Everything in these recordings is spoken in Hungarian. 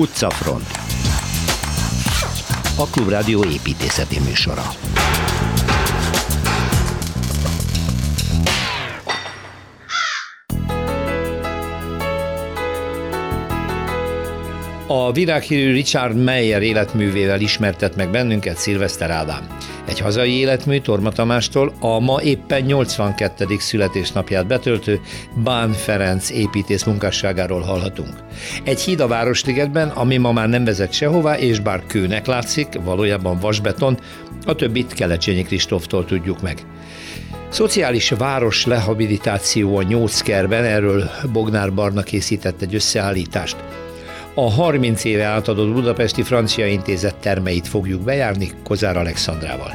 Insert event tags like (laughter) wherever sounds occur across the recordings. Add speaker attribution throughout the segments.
Speaker 1: Utcafront A Klubrádió építészeti műsora A világhírű Richard Meyer életművével ismertet meg bennünket Szilveszter Ádám. Egy hazai életmű Torma Tamástól a ma éppen 82. születésnapját betöltő Bán Ferenc építész munkásságáról hallhatunk. Egy híd a Városligetben, ami ma már nem vezet sehová, és bár kőnek látszik, valójában vasbeton, a többit Kelecsényi Kristóftól tudjuk meg. Szociális város rehabilitáció a Nyóckerben, erről Bognár Barna készített egy összeállítást a 30 éve átadott Budapesti Francia Intézet termeit fogjuk bejárni Kozár Alexandrával.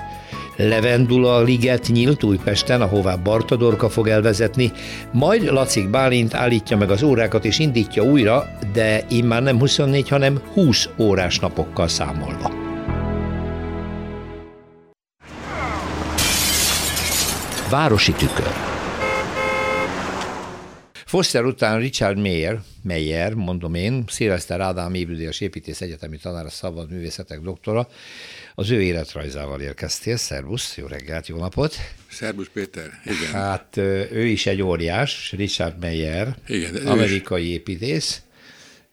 Speaker 1: Levendula liget nyílt Újpesten, ahová Bartadorka fog elvezetni, majd Lacik Bálint állítja meg az órákat és indítja újra, de immár nem 24, hanem 20 órás napokkal számolva. Városi tükör Foster után Richard Mayer, Meyer, mondom én, Szilveszter Ádám évüldélyes építész egyetemi tanár, a szabad művészetek doktora, az ő életrajzával érkeztél. Szervusz, jó reggelt, jó napot!
Speaker 2: Szervusz Péter, igen.
Speaker 1: Hát ő is egy óriás, Richard Meyer, igen, amerikai építész.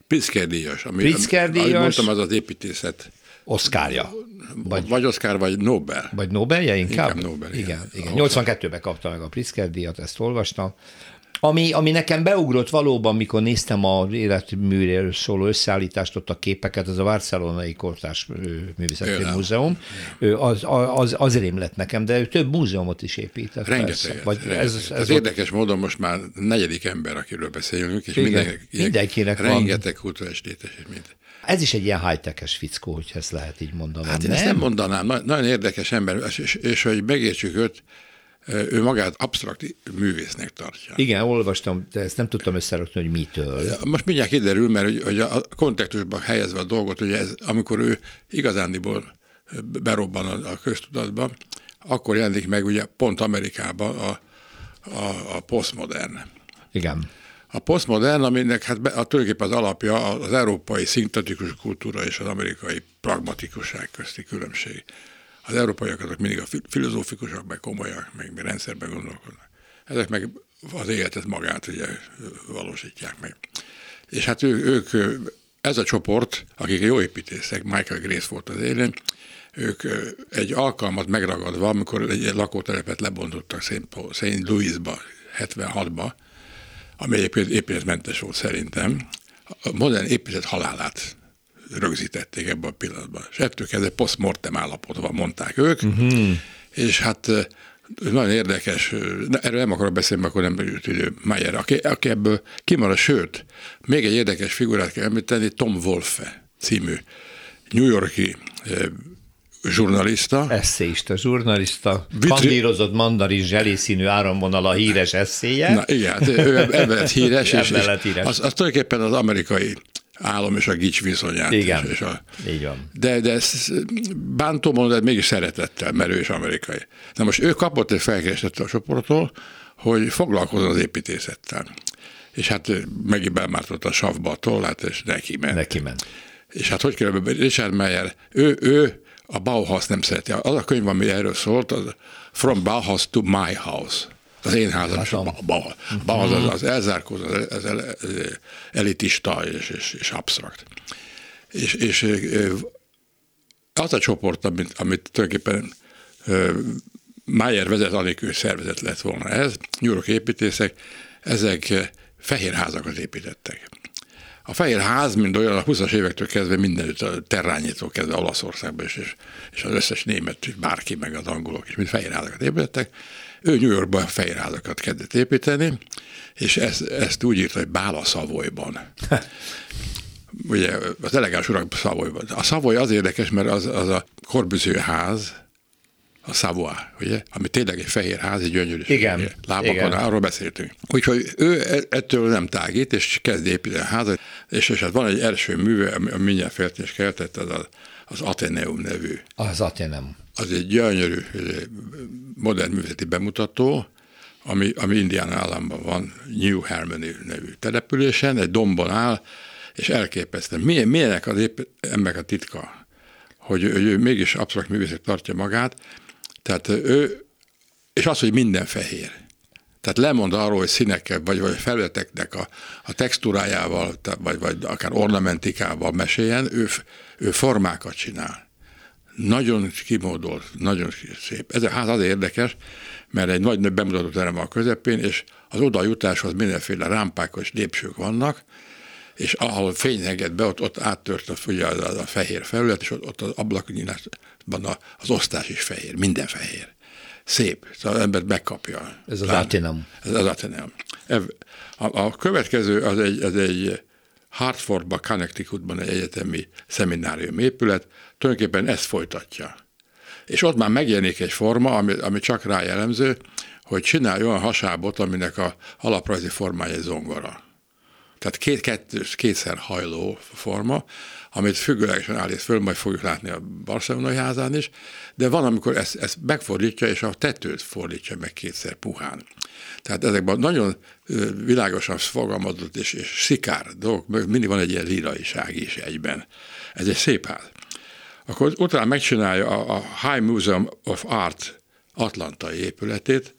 Speaker 2: Pritzker díjas.
Speaker 1: Ami, Pritzker díjas. Ahogy
Speaker 2: mondtam, az az építészet
Speaker 1: Oszkárja.
Speaker 2: Vagy, vagy Oszkár, vagy Nobel.
Speaker 1: Vagy Nobelje inkább?
Speaker 2: Inkább Nobel,
Speaker 1: igen. igen, igen. 82-ben kapta meg a Pritzker díjat, ezt olvastam. Ami, ami nekem beugrott valóban, mikor néztem a életműről szóló összeállítást, ott a képeket, az a Barcelonai Kortás Művészeti Múzeum, az, az, az rém lett nekem, de ő több múzeumot is épített.
Speaker 2: Rengeteg. Vagy Ez, ez, ez érdekes módon most már negyedik ember, akiről beszélünk, és Igen, mindenkinek, mindenkinek rengeteg kulturális létesítményt.
Speaker 1: Ez is egy ilyen high-tech-es fickó, hogy ezt lehet így mondani.
Speaker 2: Hát én nem? ezt nem mondanám. Nagyon érdekes ember, és, és, és hogy megértsük őt, ő magát absztrakt művésznek tartja.
Speaker 1: Igen, olvastam, de ezt nem tudtam összerakni, hogy mitől.
Speaker 2: Most mindjárt kiderül, mert hogy, hogy a kontextusban helyezve a dolgot, hogy ez, amikor ő igazándiból berobban a, a köztudatba, akkor jelenik meg ugye pont Amerikában a, a, a posztmodern.
Speaker 1: Igen.
Speaker 2: A posztmodern, aminek hát a, tulajdonképpen az alapja az európai szintetikus kultúra és az amerikai pragmatikusság közti különbség az európaiak azok mindig a filozófikusak, meg komolyak, meg rendszerben gondolkodnak. Ezek meg az életet magát ugye valósítják meg. És hát ő, ők, ez a csoport, akik jó építészek, Michael Grace volt az élén, ők egy alkalmat megragadva, amikor egy lakótelepet lebontottak St. Louisba, 76-ba, ami egyébként épületmentes volt szerintem, a modern épület halálát rögzítették ebben a pillanatban. És ettől kezdve posztmortem állapotban mondták ők, uh-huh. és hát nagyon érdekes, erről nem akarok beszélni, akkor nem jut idő, Mayer, aki, aki ebből kimarad, sőt, még egy érdekes figurát kell említeni, Tom Wolfe című New Yorki zsurnalista.
Speaker 1: Eszéista, zsurnalista, Vitri... kandírozott mandarin zselészínű áramvonal a híres eszéje.
Speaker 2: Na igen, hát ő ebben lett híres, és, és híres. Az, az tulajdonképpen az amerikai állam és a gics viszonyát.
Speaker 1: Igen,
Speaker 2: és
Speaker 1: a, így van.
Speaker 2: De, de ezt bántom de mégis szeretettel, mert ő is amerikai. Na most ő kapott egy felkeresett a csoporttól, hogy foglalkozzon az építészettel. És hát megint belmártott a savba a tollát, és neki ment.
Speaker 1: Neki ment.
Speaker 2: És hát hogy kell, Richard Meyer, ő, ő a Bauhaus nem szereti. Az a könyv, ami erről szólt, az From Bauhaus to My House az én házam hát is a bal. Bal az, az elzárkózó, az, az, az elitista és, és, és absztrakt. És, és az a csoport, amit, amit tulajdonképpen Mayer vezet, anélkül szervezet lett volna ez, York építészek, ezek fehér házakat építettek. A fehér ház, mint olyan, a 20-as évektől kezdve mindenütt, a terrányítól kezdve Olaszországban is, és, és az összes német, bárki, meg az angolok is, mint fehér házakat építettek, ő New Yorkban fejrházakat kezdett építeni, és ezt, ezt úgy írta, hogy Bála Szavolyban. (laughs) Ugye az elegáns urak Szavolyban. A Szavoly az érdekes, mert az, az a Corbusier ház, a Savoy, ugye? Ami tényleg egy fehér ház, egy gyönyörű.
Speaker 1: Igen.
Speaker 2: Lábakon, igen. arról beszéltünk. Úgyhogy ő e, ettől nem tágít, és kezd építeni a házat, és, és hát van egy első műve, ami mindjárt feltés keltett, az az, az Ateneum nevű.
Speaker 1: Az Ateneum
Speaker 2: az egy gyönyörű modern művészeti bemutató, ami, ami Indiana államban van, New Harmony nevű településen, egy dombon áll, és elképesztő. Milyen, milyenek az épp emberek a titka, hogy ő, ő mégis abszolút művészet tartja magát, tehát ő, és az, hogy minden fehér. Tehát lemond arról, hogy színekkel, vagy, vagy felületeknek a, a textúrájával, vagy, vagy akár ornamentikával meséljen, ő, ő formákat csinál. Nagyon kimódolt, nagyon szép. Ez a ház az érdekes, mert egy nagy bemutató terem a közepén, és az oda jutáshoz mindenféle rámpák és lépcsők vannak, és ahol fény enged be, ott, ott áttört a, ugye, a, a fehér felület, és ott, ott az ablaknyílásban az osztás is fehér, minden fehér. Szép, szóval az ember megkapja.
Speaker 1: Ez az Ateneum.
Speaker 2: Ez az Ateneum. A, a következő az egy, az egy Hartfordban, Connecticutban egy egyetemi szeminárium épület, tulajdonképpen ezt folytatja. És ott már megjelenik egy forma, ami, ami csak rá jellemző, hogy csinálj olyan hasábot, aminek a alaprajzi formája egy zongora. Tehát két, kettős, kétszer hajló forma, amit függőlegesen állít föl, majd fogjuk látni a barcelonai házán is, de van, amikor ezt, ezt megfordítja, és a tetőt fordítja meg kétszer puhán. Tehát ezekben nagyon világosan fogalmazott és, és szikár dolgok, mindig van egy ilyen liraiság is egyben. Ez egy szép ház. Akkor utána megcsinálja a, a High Museum of Art atlantai épületét,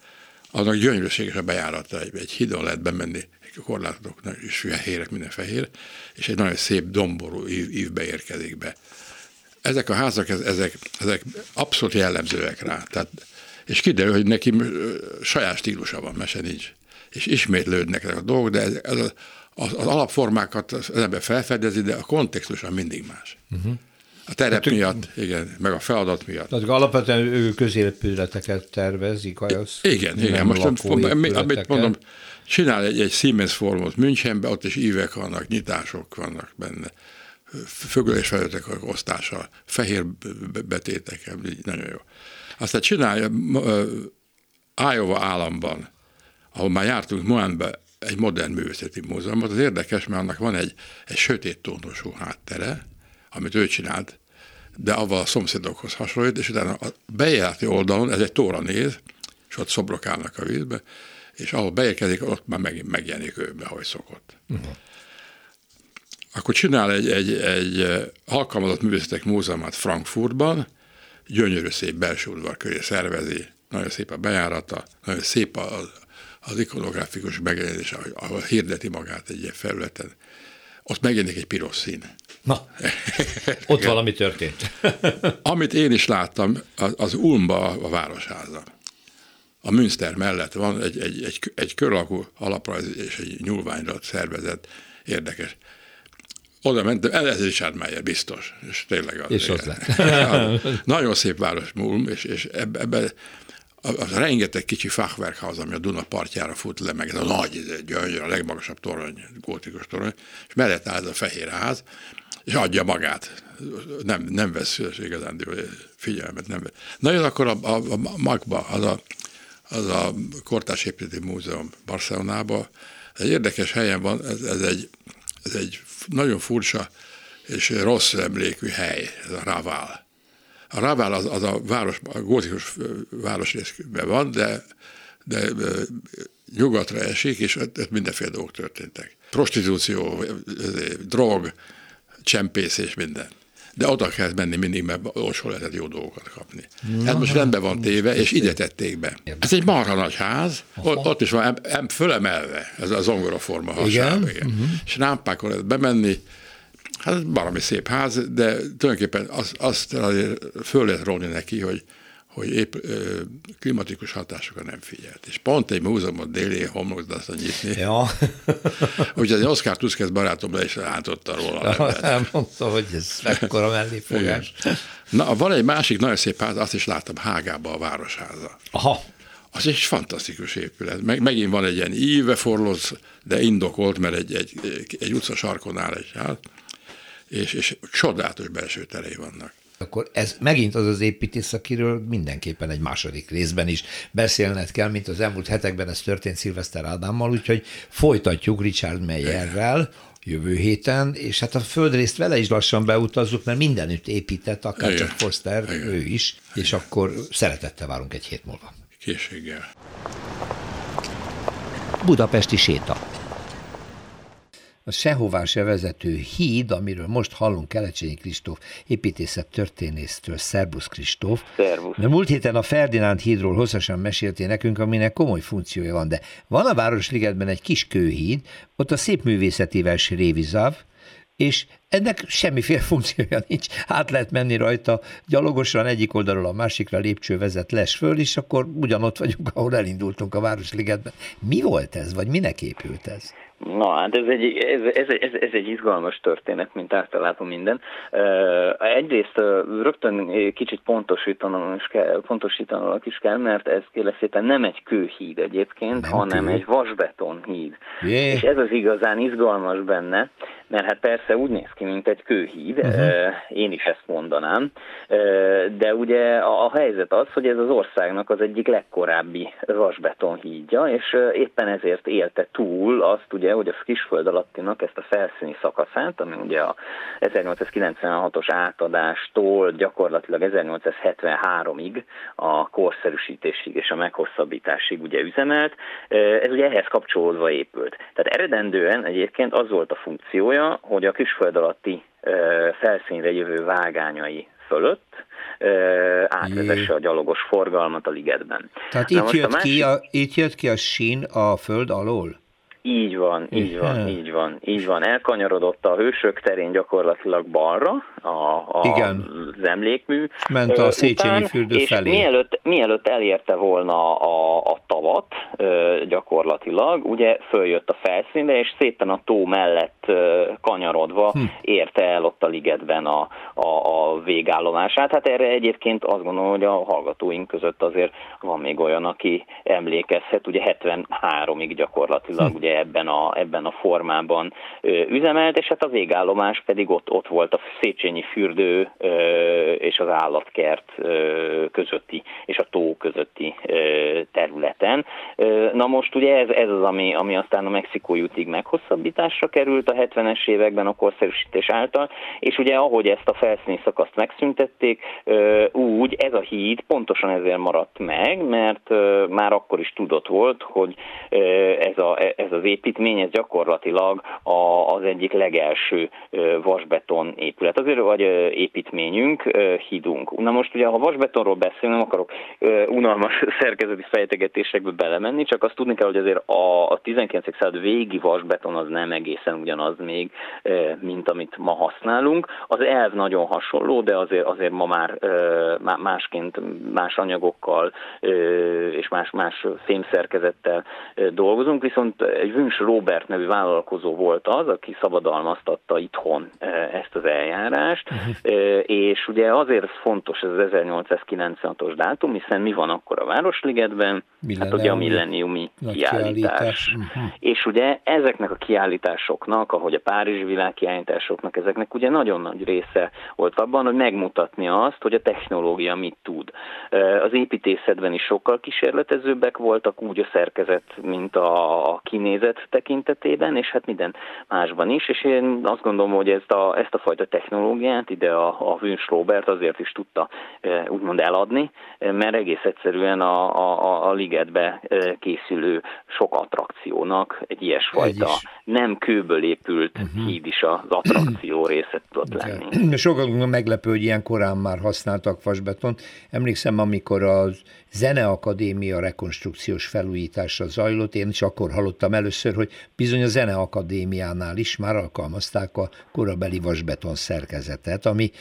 Speaker 2: annak gyönyörűséges a bejárata, egy, egy hidon lehet bemenni, korlátok is fehérek, minden fehér, és egy nagyon szép domború ív, ívbe érkezik be. Ezek a házak, ezek, ezek abszolút jellemzőek rá. Tehát, és kiderül, hogy neki saját stílusa van, mese nincs. És ismétlődnek ezek a dolgok, de ez, ez az, az, alapformákat az ember felfedezi, de a kontextusan mindig más. Uh-huh. A terep hát, miatt, igen, meg a feladat miatt.
Speaker 1: Tehát alapvetően ő középületeket tervezik, az
Speaker 2: Igen, igen. Most amit mondom, csinál egy, egy Siemens formot Münchenbe, ott is ívek vannak, nyitások vannak benne, fögölés felületek osztása, fehér betétek, nagyon jó. Aztán csinálja Iowa államban, ahol már jártunk Moanbe, egy modern művészeti múzeumot. Az érdekes, mert annak van egy, egy sötét tónusú háttere, amit ő csinált, de avval a szomszédokhoz hasonlít, és utána a bejárati oldalon, ez egy tóra néz, és ott szobrok állnak a vízbe, és ahol beérkezik, ott már megint megjelenik ő, ahogy szokott. Uh-huh. Akkor csinál egy, egy, egy alkalmazott művészetek múzeumát Frankfurtban, gyönyörű szép belső udvar köré szervezi, nagyon szép a bejárata, nagyon szép az, az ikonográfikus megjelenés, ahol, ahol hirdeti magát egy ilyen felületen. Ott megjelenik egy piros szín.
Speaker 1: Na, ott valami történt. (laughs)
Speaker 2: Amit én is láttam, az, az Ulmba a városháza. A Münster mellett van egy, egy, egy, egy kör alakú alaprajz és egy nyúlványra szervezett érdekes. Oda mentem, ez Richard Meyer, biztos, és tényleg az.
Speaker 1: És az lett. (laughs)
Speaker 2: Nagyon szép város Mulm, és, és ebbe, ebbe az rengeteg kicsi fachwerkház, ami a Duna partjára fut le, meg ez a nagy, gyönyör, a legmagasabb torony, gótikus torony, és mellett áll ez a fehér ház, és adja magát. Nem, nem vesz igazán figyelmet. Nem vesz. Na jön akkor a, a, a Magba, az a, az a Kortás Építési Múzeum Barcelonában. Egy érdekes helyen van, ez, ez, egy, ez egy nagyon furcsa és rossz emlékű hely, ez a Raval. A Raval az, az a város, a gótikus városrészben van, de, de nyugatra esik, és ott mindenféle dolgok történtek. Prostitúció, drog, csempész és minden. De oda kell menni mindig, mert olcsó lehetett jó dolgokat kapni. Na, hát most rendben van téve, és ide tették be. Ez egy marha nagy ház, ott, ott is van em, em, fölemelve ez a zongoraforma hasáb. Igen? Uh-huh. És rámpákon lehet bemenni, hát valami szép ház, de tulajdonképpen azt, azt azért föl lehet róni neki, hogy hogy épp ö, klimatikus hatásokra nem figyelt. És pont egy múzeumot déli homlokzatra nyitni. Ja. (laughs) Úgyhogy az Oszkár Tuszkesz barátom le is rántotta róla.
Speaker 1: Ja, (laughs) elmondta, hogy ez mekkora melléfogás.
Speaker 2: Na, van egy másik nagyon szép ház, azt is láttam Hágába a Városháza.
Speaker 1: Aha.
Speaker 2: Az egy fantasztikus épület. Meg, megint van egy ilyen íve forlóz, de indokolt, mert egy, egy, egy utca sarkon áll egy ház, és, és csodálatos belső terei vannak
Speaker 1: akkor ez megint az az építész, akiről mindenképpen egy második részben is beszélned kell, mint az elmúlt hetekben ez történt Szilveszter Ádámmal, úgyhogy folytatjuk Richard Meyerrel, jövő héten, és hát a földrészt vele is lassan beutazzuk, mert mindenütt épített, akár Igen. csak Foster, Igen. ő is, Igen. és akkor szeretettel várunk egy hét múlva.
Speaker 2: Készséggel.
Speaker 1: Budapesti séta. A sehová se vezető híd, amiről most hallunk Kelecsényi Kristóf építészet történésztől, Szerbusz Kristóf.
Speaker 3: Szervusz.
Speaker 1: Mert múlt héten a Ferdinánd hídról hosszasan meséltél nekünk, aminek komoly funkciója van, de van a Városligetben egy kis kőhíd, ott a szép művészetivel Révizav, és ennek semmiféle (laughs) funkciója nincs. Át lehet menni rajta gyalogosan egyik oldalról a másikra lépcső vezet les föl, és akkor ugyanott vagyunk, ahol elindultunk a Városligetben. Mi volt ez, vagy minek épült ez?
Speaker 3: Na, hát ez egy, ez, ez, ez, ez egy izgalmas történet, mint általában minden. Egyrészt rögtön kicsit pontosítanom is kell, pontosítanom is kell, mert ez kérlek szépen nem egy kőhíd egyébként, nem hanem kő. egy vasbeton híd. Yeah. És ez az igazán izgalmas benne, mert hát persze úgy néz ki, mint egy kőhíd, uh-huh. én is ezt mondanám, de ugye a, helyzet az, hogy ez az országnak az egyik legkorábbi vasbeton hídja, és éppen ezért élte túl azt ugye, hogy a kisföld alattinak ezt a felszíni szakaszát, ami ugye a 1896-os átadástól gyakorlatilag 1873-ig a korszerűsítésig és a meghosszabbításig ugye üzemelt, ez ugye ehhez kapcsolódva épült. Tehát eredendően egyébként az volt a funkciója, hogy a kisföld alatti felszínre jövő vágányai fölött átvezesse a gyalogos forgalmat a ligetben.
Speaker 1: Tehát itt jött, másik... ki a, itt jött ki a sín a föld alól?
Speaker 3: Így van, így van, így van, így van. Elkanyarodott a hősök terén gyakorlatilag balra a, a, Igen. az emlékmű.
Speaker 1: Ment a Széchenyi fürdő
Speaker 3: és
Speaker 1: felé.
Speaker 3: Mielőtt, mielőtt elérte volna a, a tavat gyakorlatilag, ugye följött a felszínre, és szépen a tó mellett kanyarodva hm. érte el ott a ligetben a, a, a végállomását. Hát erre egyébként azt gondolom, hogy a hallgatóink között azért van még olyan, aki emlékezhet, ugye 73-ig gyakorlatilag hm. ugye ebben a, ebben a formában üzemelt, és hát a végállomás pedig ott, ott volt a Széchenyi fürdő és az állatkert közötti, és a tó közötti területen. Na most ugye ez, ez az, ami, ami aztán a Mexikó jutig meghosszabbításra került a 70-es években a korszerűsítés által, és ugye ahogy ezt a felszíni szakaszt megszüntették, úgy ez a híd pontosan ezért maradt meg, mert már akkor is tudott volt, hogy ez, a, ez az az építmény, ez gyakorlatilag a, az egyik legelső vasbeton épület, azért vagy építményünk, hídunk. Na most ugye, ha vasbetonról beszélünk, nem akarok unalmas (laughs) szerkezeti fejtegetésekbe belemenni, csak azt tudni kell, hogy azért a, a 19. század végi vasbeton az nem egészen ugyanaz még, mint amit ma használunk. Az elv nagyon hasonló, de azért, azért ma már másként, más anyagokkal és más, más fémszerkezettel dolgozunk, viszont egy Vüncs Robert nevű vállalkozó volt az, aki szabadalmaztatta itthon e, ezt az eljárást, uh-huh. és ugye azért fontos ez az 1896-os dátum, hiszen mi van akkor a Városligetben? Hát ugye a milleniumi kiállítás. kiállítás. Uh-huh. És ugye ezeknek a kiállításoknak, ahogy a Párizsi világkiállításoknak, ezeknek ugye nagyon nagy része volt abban, hogy megmutatni azt, hogy a technológia mit tud. Az építészetben is sokkal kísérletezőbbek voltak, úgy a szerkezet, mint a kinézet, környezet tekintetében, és hát minden másban is, és én azt gondolom, hogy ezt a, ezt a fajta technológiát ide a, a Wünsch Robert azért is tudta e, úgymond eladni, e, mert egész egyszerűen a, a, a ligetbe e, készülő sok attrakciónak egy ilyesfajta nem kőből épült uh-huh. híd is az attrakció (clears throat) része tudott lenni.
Speaker 1: Sokan meglepő, hogy ilyen korán már használtak vasbeton. Emlékszem, amikor az Zeneakadémia rekonstrukciós felújítása zajlott, én is akkor hallottam először, hogy bizony a Zeneakadémiánál is már alkalmazták a korabeli vasbeton szerkezetet, ami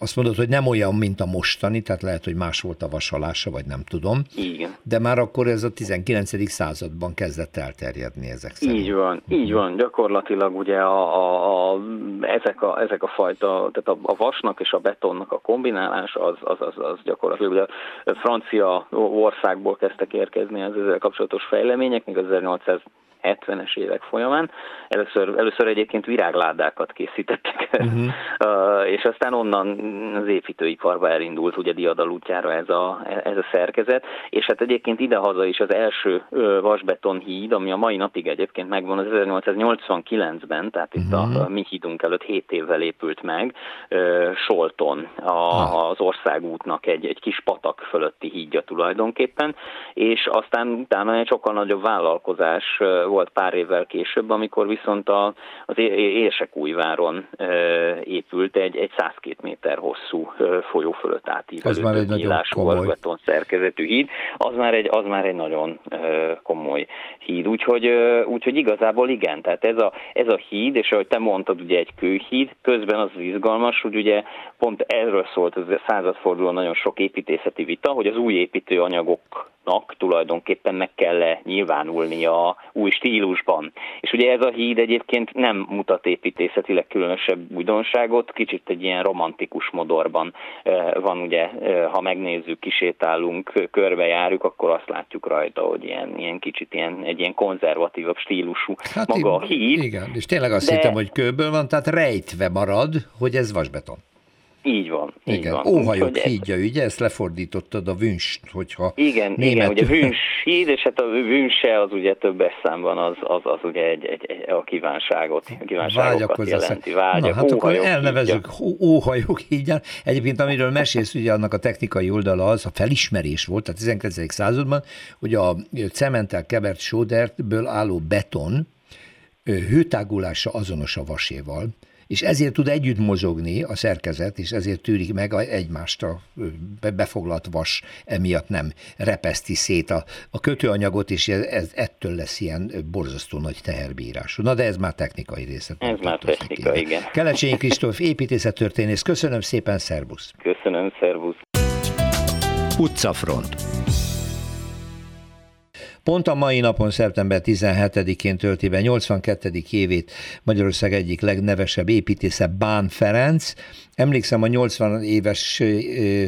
Speaker 1: azt mondod, hogy nem olyan, mint a mostani, tehát lehet, hogy más volt a vasalása, vagy nem tudom.
Speaker 3: Igen.
Speaker 1: De már akkor ez a 19. században kezdett elterjedni ezek szerint.
Speaker 3: Így van, így van. Gyakorlatilag ugye a, a, a, ezek, a, ezek a fajta, tehát a, a vasnak és a betonnak a kombinálás az, az, az, az gyakorlatilag ugye francia országból kezdtek érkezni az ezzel kapcsolatos fejlemények, még az 1800 70-es évek folyamán. Először, először egyébként virágládákat készítettek uh-huh. (laughs) és aztán onnan az építőiparba elindult ugye diadal útjára ez a, ez a szerkezet, és hát egyébként idehaza is az első vasbeton híd, ami a mai napig egyébként megvan az 1889-ben, tehát itt uh-huh. a, a mhm. mi hídunk előtt 7 évvel épült meg, Solton, a, ah. az országútnak egy, egy kis patak fölötti hídja tulajdonképpen, és aztán utána egy sokkal nagyobb vállalkozás volt pár évvel később, amikor viszont a, az Érsekújváron épült egy, egy 102 méter hosszú folyó fölött átívelő az már egy nagyon komoly. szerkezetű híd, az már egy, az már egy nagyon komoly híd, úgyhogy, úgyhogy igazából igen, tehát ez a, ez a híd, és ahogy te mondtad, ugye egy kőhíd, közben az izgalmas, hogy ugye pont erről szólt ez a századforduló nagyon sok építészeti vita, hogy az új építőanyagok tulajdonképpen meg kell -e a új stílusban. És ugye ez a híd egyébként nem mutat építészetileg különösebb újdonságot, kicsit egy ilyen romantikus modorban van ugye, ha megnézzük, kisétálunk, körbejárjuk, akkor azt látjuk rajta, hogy ilyen, ilyen kicsit ilyen, egy ilyen konzervatívabb stílusú hát maga a híd.
Speaker 1: Igen, és tényleg azt de... hittem, hogy kőből van, tehát rejtve marad, hogy ez vasbeton.
Speaker 3: Így van. Így
Speaker 1: igen,
Speaker 3: van.
Speaker 1: óhajok Úgy, hídja, ez... ugye? Ezt lefordítottad a vünst, hogyha
Speaker 3: Igen, német... igen, ugye vüns híd, és hát a vünse az ugye többes számban az, az, az ugye egy, egy, egy, a kívánságot, a kívánságokat jelenti. Vágyak,
Speaker 1: Na, hát akkor elnevezünk óhajok hídja. Egyébként amiről mesélsz, ugye annak a technikai oldala az, a felismerés volt a 19. században, hogy a cementtel kevert sódertből álló beton hőtágulása azonos a vaséval, és ezért tud együtt mozogni a szerkezet, és ezért tűrik meg egymást a befoglalt vas, emiatt nem repeszti szét a, a kötőanyagot, és ez, ez ettől lesz ilyen borzasztó nagy teherbírású. Na de ez már technikai része.
Speaker 3: Ez már technika, igen.
Speaker 1: Kelecsényi Kristóf, építészettörténész, köszönöm szépen, szervusz!
Speaker 3: Köszönöm, szervusz!
Speaker 1: Utcafront Pont a mai napon, szeptember 17-én tölti be 82. évét Magyarország egyik legnevesebb építésze, Bán Ferenc. Emlékszem, a 80 éves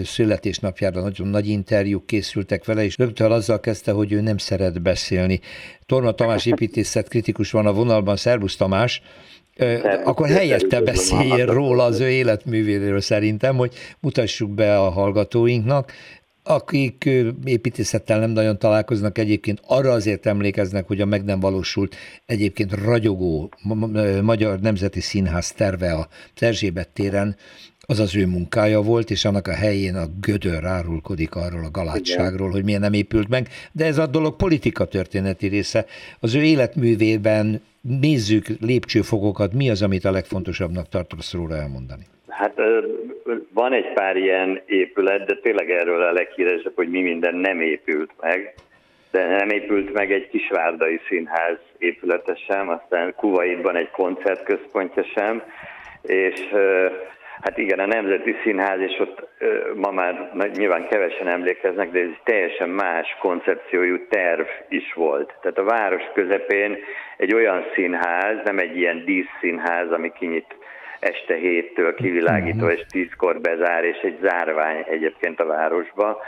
Speaker 1: születésnapjára nagyon nagy interjúk készültek vele, és rögtön azzal kezdte, hogy ő nem szeret beszélni. Torma Tamás építészet kritikus van a vonalban. Szervusz Tamás! akkor helyette beszéljen róla az ő életművéről szerintem, hogy mutassuk be a hallgatóinknak akik építészettel nem nagyon találkoznak egyébként, arra azért emlékeznek, hogy a meg nem valósult egyébként ragyogó Magyar Nemzeti Színház terve a Erzsébet téren, az az ő munkája volt, és annak a helyén a gödör árulkodik arról a galátságról, hogy miért nem épült meg, de ez a dolog politika történeti része. Az ő életművében nézzük lépcsőfokokat, mi az, amit a legfontosabbnak tartasz róla elmondani?
Speaker 4: Hát van egy pár ilyen épület, de tényleg erről a leghíresebb, hogy mi minden nem épült meg. De nem épült meg egy kisvárdai színház épülete sem, aztán Kuwaitban egy koncertközpontja sem, és hát igen, a Nemzeti Színház, és ott ma már nyilván kevesen emlékeznek, de ez teljesen más koncepciójú terv is volt. Tehát a város közepén egy olyan színház, nem egy ilyen díszszínház, ami kinyit este héttől kivilágító, és tízkor bezár, és egy zárvány egyébként a városba,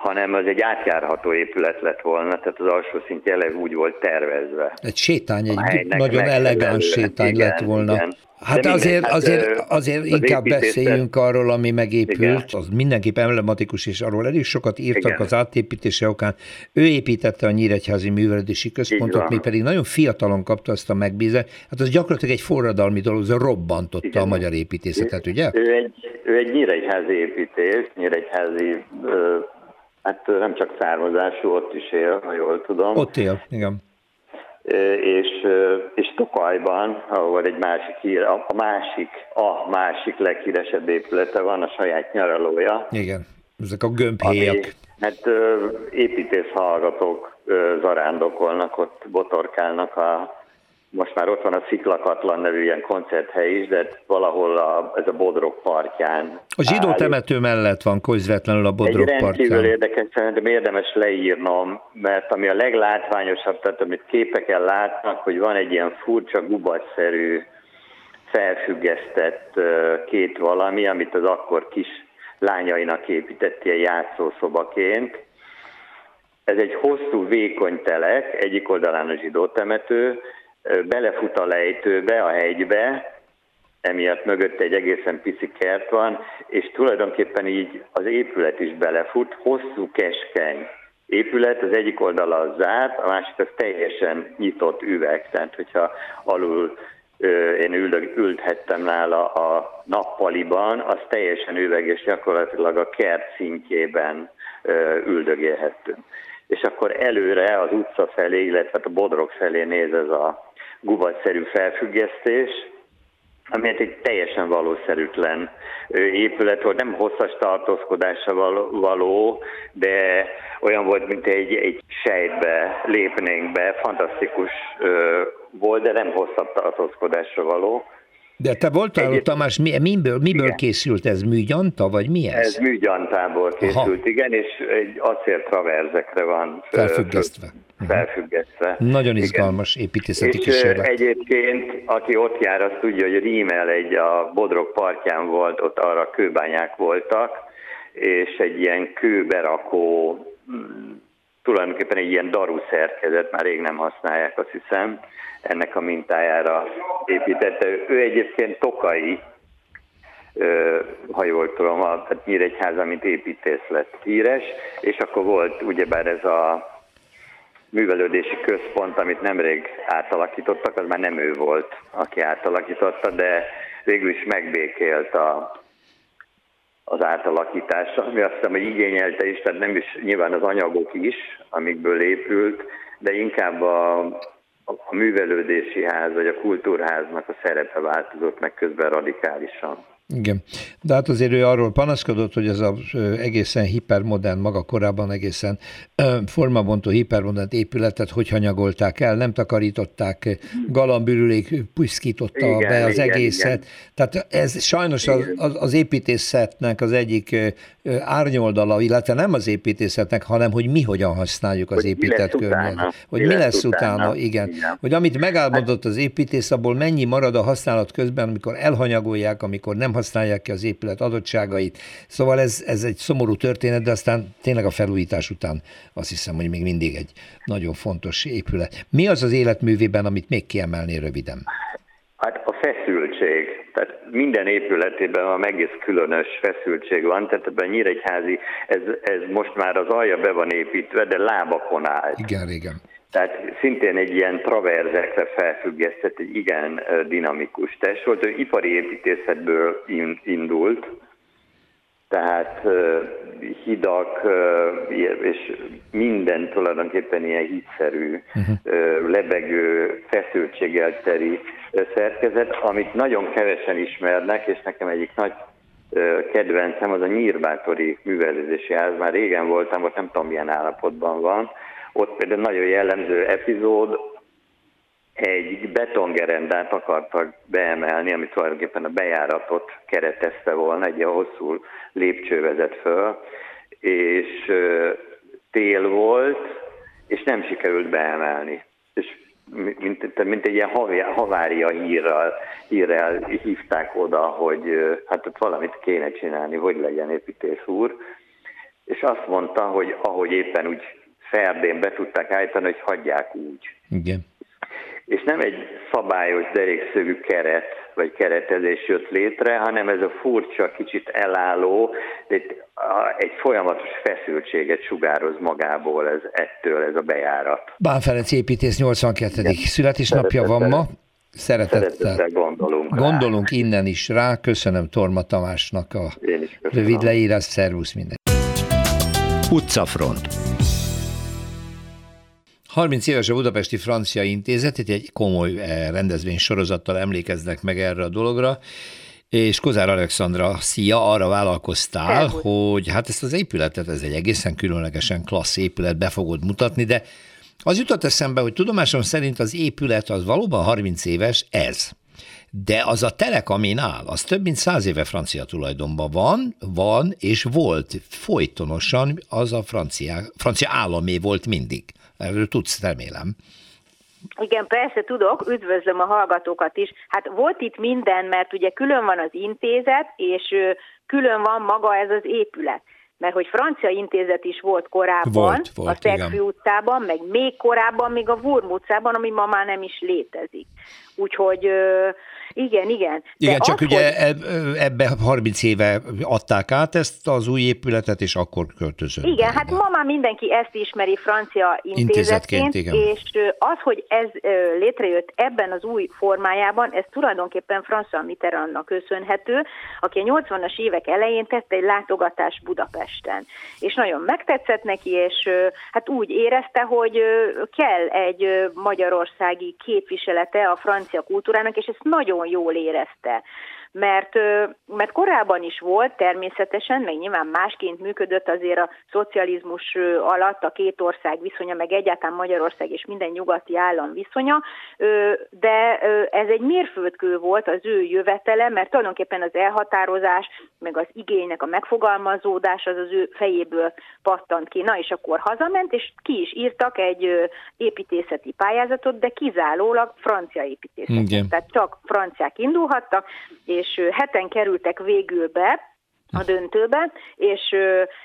Speaker 4: hanem az egy átjárható épület lett volna, tehát az alsó szintje eleve úgy volt tervezve.
Speaker 1: Egy sétány, egy nagyon elegáns sétány igen, lett volna. Igen. Hát azért, hát, azért, azért inkább beszéljünk arról, ami megépült, igen. az mindenképp emblematikus, és arról elég sokat írtak igen. az átépítése okán. Ő építette a Nyíregyházi Művelődési Központot, mi pedig nagyon fiatalon kapta azt a megbízást. Hát az gyakorlatilag egy forradalmi dolog, az robbantotta igen. a magyar építészetet, ugye?
Speaker 4: Ő egy, ő egy Nyíregyházi építész, Nyíregyházi, hát nem csak származású, ott is él, ha jól tudom.
Speaker 1: Ott él, igen
Speaker 4: és, és Tokajban, ahol egy másik hír, a másik, a másik leghíresebb épülete van, a saját nyaralója.
Speaker 1: Igen, ezek a gömbhéjak.
Speaker 4: Hát építész hallgatók zarándokolnak, ott botorkálnak a most már ott van a Sziklakatlan nevű ilyen koncerthely is, de valahol a, ez a Bodrog partján.
Speaker 1: A zsidó áll. temető mellett van közvetlenül a Bodrog Egy partján.
Speaker 4: rendkívül érdekes, szerintem érdemes leírnom, mert ami a leglátványosabb, tehát amit képeken látnak, hogy van egy ilyen furcsa gubacszerű felfüggesztett két valami, amit az akkor kis lányainak épített ilyen játszószobaként. Ez egy hosszú, vékony telek, egyik oldalán a zsidó temető, belefut a lejtőbe, a hegybe, emiatt mögött egy egészen pici kert van, és tulajdonképpen így az épület is belefut, hosszú, keskeny épület, az egyik oldala zárt, a másik az teljesen nyitott üveg, tehát hogyha alul én üldög, ülthettem nála a nappaliban, az teljesen üveges, gyakorlatilag a kert szintjében üldögélhettünk. És akkor előre az utca felé, illetve hát a bodrog felé néz ez a gubatszerű felfüggesztés, ami egy teljesen valószerűtlen épület volt, nem hosszas tartózkodása való, de olyan volt, mint egy, egy sejtbe lépnénk be, fantasztikus volt, de nem hosszabb tartózkodásra való.
Speaker 1: De te voltál ott, Tamás, mi, miből, miből igen. készült ez? Műgyanta, vagy mi ez?
Speaker 4: Ez műgyantából készült, Aha. igen, és egy acél traverzekre van
Speaker 1: felfüggesztve.
Speaker 4: felfüggesztve.
Speaker 1: Nagyon izgalmas igen. építészeti
Speaker 4: és
Speaker 1: kísérlet.
Speaker 4: egyébként, aki ott jár, azt tudja, hogy Rímel egy a Bodrog partján volt, ott arra kőbányák voltak, és egy ilyen kőberakó, mm, tulajdonképpen egy ilyen daru szerkezet, már rég nem használják, azt hiszem, ennek a mintájára építette. Ő egyébként tokai, ha jól tudom, a hát Nyíregyháza, mint építész lett híres, és akkor volt ugyebár ez a művelődési központ, amit nemrég átalakítottak, az már nem ő volt, aki átalakította, de végül is megbékélt a, az átalakítása, ami azt hiszem, hogy igényelte is, tehát nem is nyilván az anyagok is, amikből épült, de inkább a, a művelődési ház, vagy a kultúrháznak a szerepe változott meg közben radikálisan.
Speaker 1: Igen, de hát azért ő arról panaszkodott, hogy ez az egészen hipermodern, maga korábban egészen formabontó hipermodern épületet hogy hanyagolták el, nem takarították, galambürülék puszkította igen, be az igen, egészet. Igen. Tehát ez sajnos az, az, az építészetnek az egyik árnyoldala, illetve nem az építészetnek, hanem hogy mi hogyan használjuk az hogy épített környezetet. Hogy mi lesz, lesz utána, utána igen. igen. Hogy amit megálmodott az építész, abból mennyi marad a használat közben, amikor elhanyagolják, amikor nem használják ki az épület adottságait. Szóval ez, ez egy szomorú történet, de aztán tényleg a felújítás után azt hiszem, hogy még mindig egy nagyon fontos épület. Mi az az életművében, amit még kiemelné röviden?
Speaker 4: Hát a feszültség. Tehát minden épületében a egész különös feszültség van, tehát ebben Nyíregyházi, ez, ez most már az alja be van építve, de lábakon áll.
Speaker 1: Igen, igen.
Speaker 4: Tehát szintén egy ilyen traverzekre felfüggesztett, egy igen dinamikus test volt. Ő ipari építészetből indult, tehát hidak és minden tulajdonképpen ilyen hitszerű, uh-huh. lebegő, feszültséggel teri szerkezet, amit nagyon kevesen ismernek, és nekem egyik nagy kedvencem az a Nyírbátori művelődési ház. Már régen voltam, ott nem tudom milyen állapotban van, ott például nagyon jellemző epizód, egy betongerendát akartak beemelni, ami tulajdonképpen a bejáratot keretezte volna, egy hosszú lépcső vezet föl, és tél volt, és nem sikerült beemelni. És mint, mint egy ilyen havária hírrel, hírrel hívták oda, hogy hát ott valamit kéne csinálni, hogy legyen építész úr. És azt mondta, hogy ahogy éppen úgy ferdén be tudták állítani, hogy hagyják úgy.
Speaker 1: Igen.
Speaker 4: És nem egy szabályos derékszögű keret, vagy keretezés jött létre, hanem ez a furcsa, kicsit elálló, egy, egy folyamatos feszültséget sugároz magából ez, ettől ez a bejárat.
Speaker 1: Bán Ferenc építész 82. Igen. születésnapja van ma. Szeretettel, Szeretettel
Speaker 4: gondolunk
Speaker 1: Gondolunk rá. innen is rá. Köszönöm Torma Tamásnak a rövid leírás. Szervusz minden. Utcafront 30 éves a Budapesti Francia Intézet, itt egy komoly eh, rendezvény sorozattal emlékeznek meg erre a dologra, és Kozár Alexandra, szia, arra vállalkoztál, Szervus. hogy hát ezt az épületet, ez egy egészen különlegesen klassz épület, be fogod mutatni, de az jutott eszembe, hogy tudomásom szerint az épület az valóban 30 éves, ez. De az a telek, amin áll, az több mint száz éve francia tulajdonban van, van és volt folytonosan, az a francia, francia államé volt mindig. Erről tudsz, remélem.
Speaker 5: Igen, persze tudok, üdvözlöm a hallgatókat is. Hát volt itt minden, mert ugye külön van az intézet, és külön van maga ez az épület. Mert hogy francia intézet is volt korábban,
Speaker 1: volt, volt,
Speaker 5: a Szegfű utcában, meg még korábban, még a Wurm utcában, ami ma már nem is létezik. Úgyhogy Igen, igen.
Speaker 1: De igen, csak az, ugye hogy... ebbe 30 éve adták át ezt az új épületet, és akkor költözött.
Speaker 5: Igen, hát ma már mindenki ezt ismeri francia intézetként, igen. és az, hogy ez létrejött ebben az új formájában, ez tulajdonképpen François Mitterrandnak köszönhető, aki a 80-as évek elején tette egy látogatást Budapesten. És nagyon megtetszett neki, és hát úgy érezte, hogy kell egy magyarországi képviselete a francia kultúrának, és ezt nagyon jól érezte mert, mert korábban is volt természetesen, meg nyilván másként működött azért a szocializmus alatt a két ország viszonya, meg egyáltalán Magyarország és minden nyugati állam viszonya, de ez egy mérföldkő volt az ő jövetele, mert tulajdonképpen az elhatározás, meg az igénynek a megfogalmazódás az az ő fejéből pattant ki. Na és akkor hazament, és ki is írtak egy építészeti pályázatot, de kizárólag francia építészet. Tehát csak franciák indulhattak, és és heten kerültek végül be, a döntőbe, és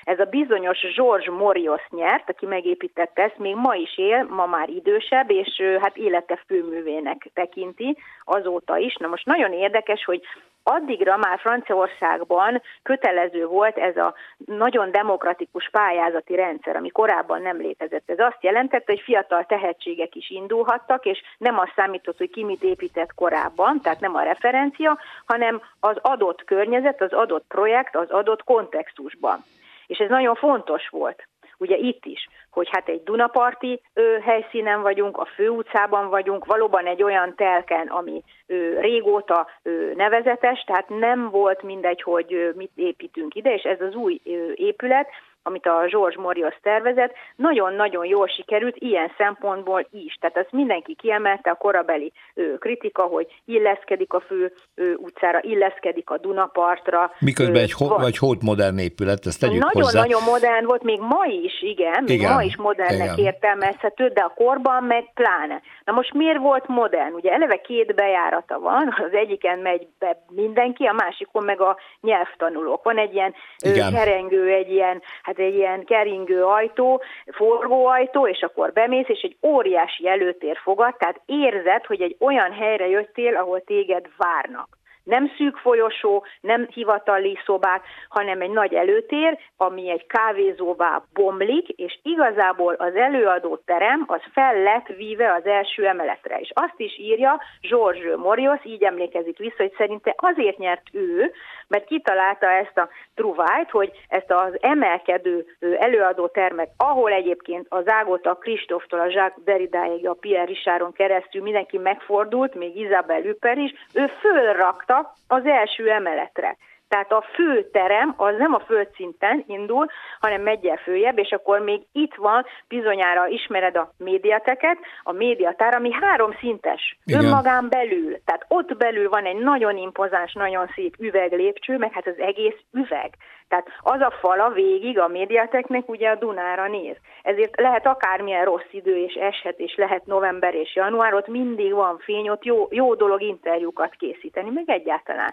Speaker 5: ez a bizonyos George Morios nyert, aki megépítette ezt, még ma is él, ma már idősebb, és hát élete főművének tekinti azóta is. Na most nagyon érdekes, hogy addigra már Franciaországban kötelező volt ez a nagyon demokratikus pályázati rendszer, ami korábban nem létezett. Ez azt jelentette, hogy fiatal tehetségek is indulhattak, és nem az számított, hogy ki mit épített korábban, tehát nem a referencia, hanem az adott környezet, az adott projekt, az adott kontextusban. És ez nagyon fontos volt ugye itt is, hogy hát egy Dunaparti ö, helyszínen vagyunk, a főutcában vagyunk, valóban egy olyan telken, ami ö, régóta ö, nevezetes, tehát nem volt mindegy, hogy ö, mit építünk ide, és ez az új ö, épület, amit a George Morios tervezett, nagyon-nagyon jól sikerült ilyen szempontból is. Tehát ezt mindenki kiemelte a korabeli kritika, hogy illeszkedik a fő ö, utcára, illeszkedik a Dunapartra.
Speaker 1: Miközben ö, egy ho- vagy hót modern épület, ezt tegyük
Speaker 5: Nagyon-nagyon modern volt, még ma is, igen, még igen, ma is modernnek igen. értelmezhető, de a korban meg pláne. Na most miért volt modern? Ugye eleve két bejárata van, az egyiken megy be mindenki, a másikon meg a nyelvtanulók. Van egy ilyen igen. kerengő, egy ilyen, hát egy ilyen keringő ajtó, forgóajtó, és akkor bemész, és egy óriási előtér fogad, tehát érzed, hogy egy olyan helyre jöttél, ahol téged várnak. Nem szűk folyosó, nem hivatali szobák, hanem egy nagy előtér, ami egy kávézóvá bomlik, és igazából az előadó terem az fel lett víve az első emeletre. És azt is írja George Morios, így emlékezik vissza, hogy szerinte azért nyert ő, mert kitalálta ezt a truvájt, hogy ezt az emelkedő előadó termet, ahol egyébként az ágóta Kristóftól a Jacques Derridáig, a Pierre Richardon keresztül mindenki megfordult, még Isabel Lüper is, ő fölrakta az első emeletre. Tehát a főterem az nem a földszinten indul, hanem megy el följebb, és akkor még itt van, bizonyára ismered a médiateket, a médiatár, ami három szintes, Igen. önmagán belül. Tehát ott belül van egy nagyon impozáns, nagyon szép üveglépcső, meg hát az egész üveg. Tehát az a fala végig a médiateknek ugye a Dunára néz. Ezért lehet akármilyen rossz idő és eshet, és lehet november és január, ott mindig van fény, ott jó, jó dolog interjúkat készíteni, meg egyáltalán.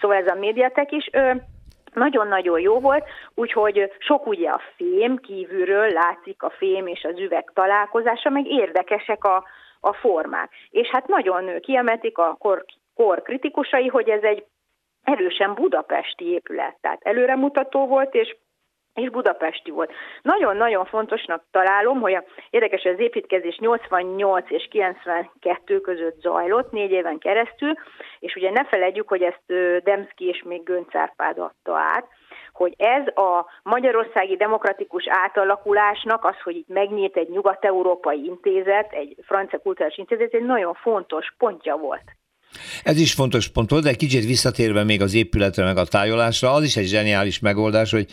Speaker 5: Szóval ez a médiatek is ö, nagyon-nagyon jó volt, úgyhogy sok ugye a fém, kívülről látszik a fém és az üveg találkozása, meg érdekesek a, a formák. És hát nagyon kiemelték a kor, kor kritikusai, hogy ez egy erősen budapesti épület, tehát előremutató volt, és és budapesti volt. Nagyon-nagyon fontosnak találom, hogy a, érdekes, az építkezés 88 és 92 között zajlott, négy éven keresztül, és ugye ne felejtjük, hogy ezt Demszki és még Gönc Árpád adta át, hogy ez a magyarországi demokratikus átalakulásnak, az, hogy itt megnyílt egy nyugat-európai intézet, egy francia kulturális intézet, egy nagyon fontos pontja volt.
Speaker 1: Ez is fontos pont volt, de egy kicsit visszatérve még az épületre, meg a tájolásra, az is egy zseniális megoldás, hogy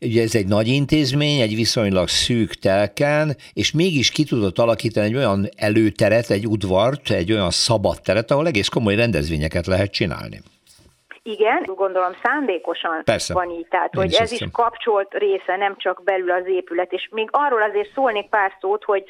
Speaker 1: ugye ez egy nagy intézmény, egy viszonylag szűk telken, és mégis ki tudott alakítani egy olyan előteret, egy udvart, egy olyan szabad teret, ahol egész komoly rendezvényeket lehet csinálni.
Speaker 5: Igen, gondolom szándékosan
Speaker 1: Persze.
Speaker 5: van így, tehát hogy ez is kapcsolt része, nem csak belül az épület, és még arról azért szólnék pár szót, hogy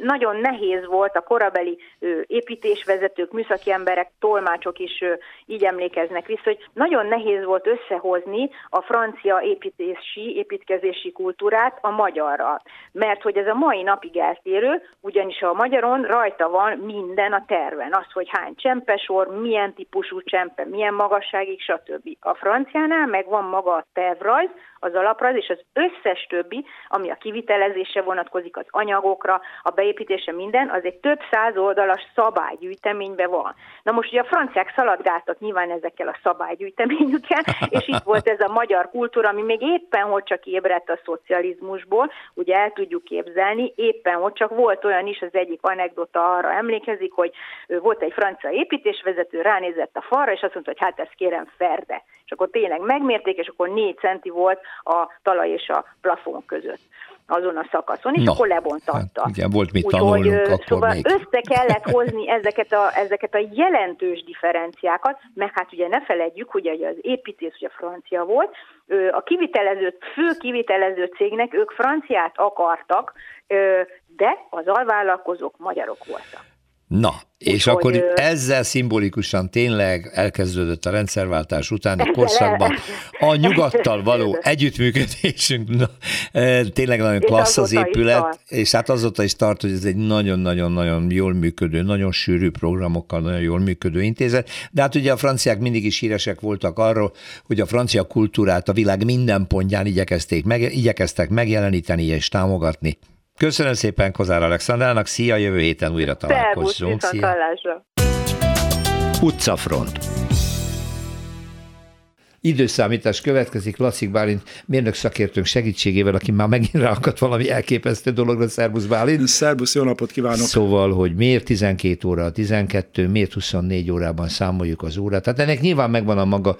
Speaker 5: nagyon nehéz volt a korabeli építésvezetők, műszaki emberek, tolmácsok is így emlékeznek vissza, hogy nagyon nehéz volt összehozni a francia építési, építkezési kultúrát a magyarral. Mert hogy ez a mai napig eltérő, ugyanis a magyaron rajta van minden a terven. Az, hogy hány csempesor, milyen típusú csempe, milyen magasságig, stb. A franciánál meg van maga a tervrajz, az alaprajz, és az összes többi, ami a kivitelezésre vonatkozik, az anyagokra, a beépítése minden, az egy több száz oldalas szabálygyűjteményben van. Na most ugye a franciák szaladgáltak nyilván ezekkel a szabálygyűjteményükkel, és itt volt ez a magyar kultúra, ami még éppen hogy csak ébredt a szocializmusból, ugye el tudjuk képzelni, éppen hogy csak volt olyan is, az egyik anekdota arra emlékezik, hogy volt egy francia építésvezető, ránézett a falra, és azt mondta, hogy hát ezt kérem ferde. És akkor tényleg megmérték, és akkor négy centi volt a talaj és a plafon között azon a szakaszon, és
Speaker 1: Na,
Speaker 5: akkor lebontatta.
Speaker 1: hát ugye volt mit tanulnunk
Speaker 5: ö,
Speaker 1: akkor
Speaker 5: szóval
Speaker 1: még.
Speaker 5: össze kellett hozni ezeket a, ezeket a jelentős differenciákat, meg hát ugye ne feledjük, hogy az építész ugye francia volt, a kivitelező, fő kivitelező cégnek ők franciát akartak, de az alvállalkozók magyarok voltak.
Speaker 1: Na, és
Speaker 5: Úgyhogy,
Speaker 1: akkor
Speaker 5: ö,
Speaker 1: ezzel szimbolikusan tényleg elkezdődött a rendszerváltás utáni korszakban a nyugattal való együttműködésünk. Na, tényleg nagyon
Speaker 5: És
Speaker 1: klassz az épület, és hát azóta is tart, hogy ez egy nagyon-nagyon-nagyon jól működő, nagyon sűrű programokkal, nagyon jól működő intézet. De hát ugye a franciák mindig is híresek voltak arról, hogy a francia kultúrát a világ minden pontján igyekezték, meg, igyekeztek megjeleníteni és támogatni. Köszönöm szépen Kozár Alexandrának, szia, jövő héten újra
Speaker 5: Szervusz,
Speaker 1: találkozzunk.
Speaker 5: viszont
Speaker 1: Szia.
Speaker 5: hallásra.
Speaker 1: Utcafront. Időszámítás következik Lacik Bálint mérnök szakértőnk segítségével, aki már megint ráakadt valami elképesztő dologra, Szerbusz Bálint.
Speaker 6: Szerbusz, jó napot kívánok!
Speaker 1: Szóval, hogy miért 12 óra, 12, miért 24 órában számoljuk az órát. Tehát ennek nyilván megvan a maga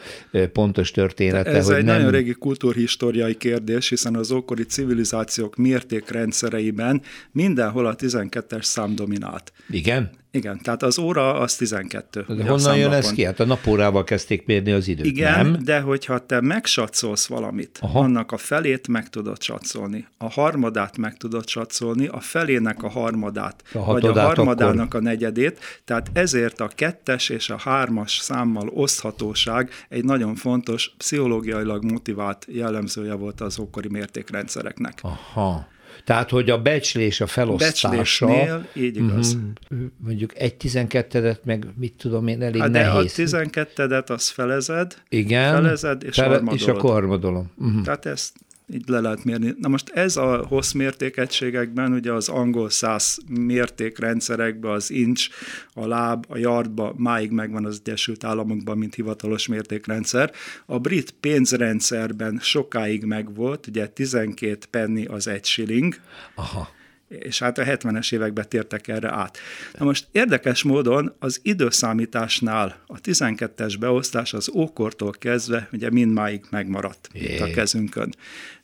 Speaker 1: pontos története.
Speaker 6: Ez
Speaker 1: hogy
Speaker 6: egy
Speaker 1: nem...
Speaker 6: nagyon régi kultúrhistoriai kérdés, hiszen az ókori civilizációk mértékrendszereiben mindenhol a 12-es szám dominált.
Speaker 1: Igen?
Speaker 6: Igen, tehát az óra az 12.
Speaker 1: De honnan jön ez ki? Hát a napórával kezdték mérni az időt,
Speaker 6: Igen,
Speaker 1: nem?
Speaker 6: de hogyha te megsatszolsz valamit,
Speaker 1: Aha.
Speaker 6: Annak a felét meg tudod satszolni, a harmadát meg tudod satszolni, a felének a harmadát,
Speaker 1: A
Speaker 6: vagy a harmadának a negyedét, tehát ezért a kettes és a hármas számmal oszthatóság egy nagyon fontos, pszichológiailag motivált jellemzője volt az ókori mértékrendszereknek.
Speaker 1: Aha. Tehát, hogy a becslés, a felosztása,
Speaker 6: Becslésnél, így igaz.
Speaker 1: Mhm. mondjuk egy tizenkettedet, meg mit tudom én, elég
Speaker 6: Hát de
Speaker 1: nehéz.
Speaker 6: a 12-et az felezed,
Speaker 1: Igen,
Speaker 6: felezed és
Speaker 1: fele- és akkor harmadolom. Uh-huh.
Speaker 6: Tehát ezt így le lehet mérni. Na most ez a hosszmértékegységekben, ugye az angol száz mértékrendszerekben az inch, a láb, a yardba máig megvan az Egyesült Államokban, mint hivatalos mértékrendszer. A brit pénzrendszerben sokáig megvolt, ugye 12 penny az egy shilling,
Speaker 1: Aha.
Speaker 6: És hát a 70-es években tértek erre át. Na most érdekes módon az időszámításnál a 12-es beosztás az ókortól kezdve ugye mindmáig megmaradt itt a
Speaker 1: Jé.
Speaker 6: kezünkön.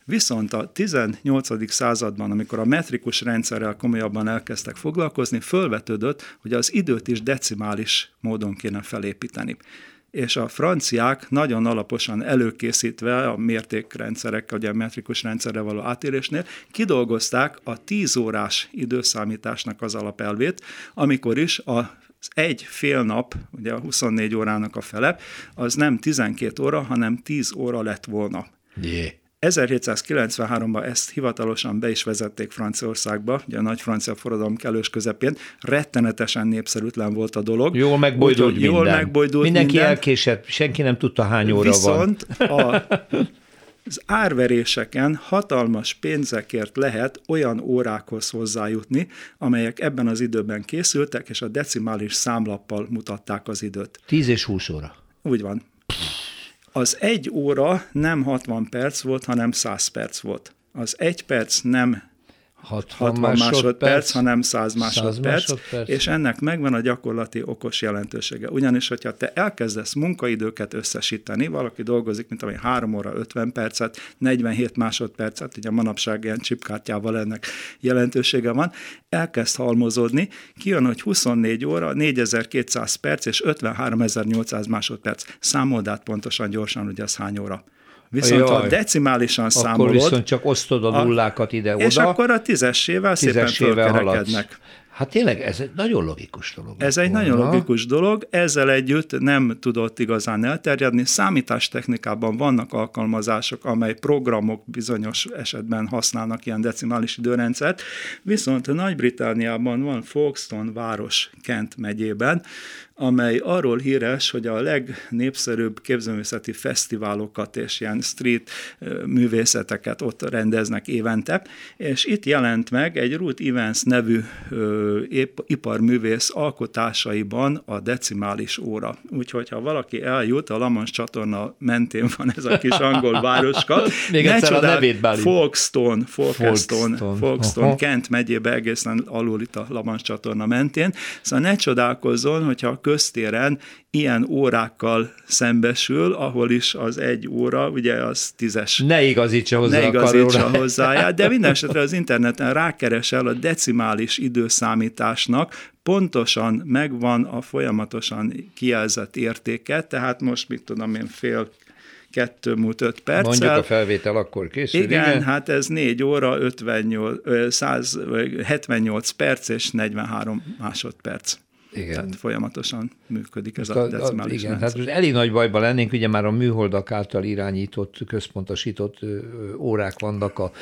Speaker 6: Viszont a 18. században, amikor a metrikus rendszerrel komolyabban elkezdtek foglalkozni, fölvetődött, hogy az időt is decimális módon kéne felépíteni és a franciák nagyon alaposan előkészítve a mértékrendszerekkel, ugye a metrikus rendszerre való átérésnél, kidolgozták a 10 órás időszámításnak az alapelvét, amikor is a egy fél nap, ugye a 24 órának a fele, az nem 12 óra, hanem 10 óra lett volna.
Speaker 1: Jé.
Speaker 6: 1793-ban ezt hivatalosan be is vezették Franciaországba, ugye a nagy francia forradalom kellős közepén. Rettenetesen népszerűtlen volt a dolog.
Speaker 1: Jól megbojdult minden.
Speaker 6: Jól megbojdult
Speaker 1: Mindenki
Speaker 6: minden.
Speaker 1: elkésett, senki nem tudta hány óra van.
Speaker 6: Viszont (laughs) a, az árveréseken hatalmas pénzekért lehet olyan órákhoz hozzájutni, amelyek ebben az időben készültek, és a decimális számlappal mutatták az időt.
Speaker 1: 10 és 20 óra.
Speaker 6: Úgy van. Az egy óra nem 60 perc volt, hanem 100 perc volt. Az egy perc nem 60, 60 másodperc, másodperc, hanem 100 másodperc, 100 másodperc, és ennek megvan a gyakorlati okos jelentősége. Ugyanis, hogyha te elkezdesz munkaidőket összesíteni, valaki dolgozik, mint ami 3 óra 50 percet, 47 másodpercet, ugye manapság ilyen chipkártyával ennek jelentősége van, elkezd halmozódni, kijön, hogy 24 óra, 4200 perc és 53800 másodperc. Számold át pontosan gyorsan, hogy az hány óra. Viszont Jaj. ha decimálisan akkor számolod...
Speaker 1: Akkor viszont csak osztod a nullákat ide-oda.
Speaker 6: És akkor a tízessével szépen fölkerekednek.
Speaker 1: Hát tényleg ez egy nagyon logikus dolog.
Speaker 6: Ez egy volna. nagyon logikus dolog, ezzel együtt nem tudott igazán elterjedni. Számítástechnikában vannak alkalmazások, amely programok bizonyos esetben használnak ilyen decimális időrendszert, viszont Nagy-Britániában van Folkestone város Kent megyében, amely arról híres, hogy a legnépszerűbb képzőművészeti fesztiválokat és ilyen street művészeteket ott rendeznek évente, és itt jelent meg egy Ruth Evans nevű iparművész alkotásaiban a decimális óra. Úgyhogy ha valaki eljut, a Lamans csatorna mentén van ez a kis angol városka. (laughs)
Speaker 1: Még ne egyszer csodál, a nevét
Speaker 6: Folkestone, Folkestone, Folkestone, Folkestone Kent megyébe egészen alul itt a Lamans csatorna mentén. Szóval ne csodálkozzon, hogyha a köztéren ilyen órákkal szembesül, ahol is az egy óra, ugye az tízes.
Speaker 1: Ne igazítsa hozzá
Speaker 6: ne igazítsa hozzá, de (laughs) minden esetre az interneten rákeresel a decimális időszámításnak, pontosan megvan a folyamatosan kijelzett értéke, tehát most mit tudom én fél kettő múlt öt perccel.
Speaker 1: Mondjuk a felvétel akkor készül.
Speaker 6: Igen, igen? hát ez 4 óra 58, 100, 78 perc és 43 másodperc. Igen. Tehát folyamatosan működik ez a, a decimális
Speaker 1: Igen, rendszer. hát most elég nagy bajban lennénk, ugye már a műholdak által irányított, központosított órák vannak a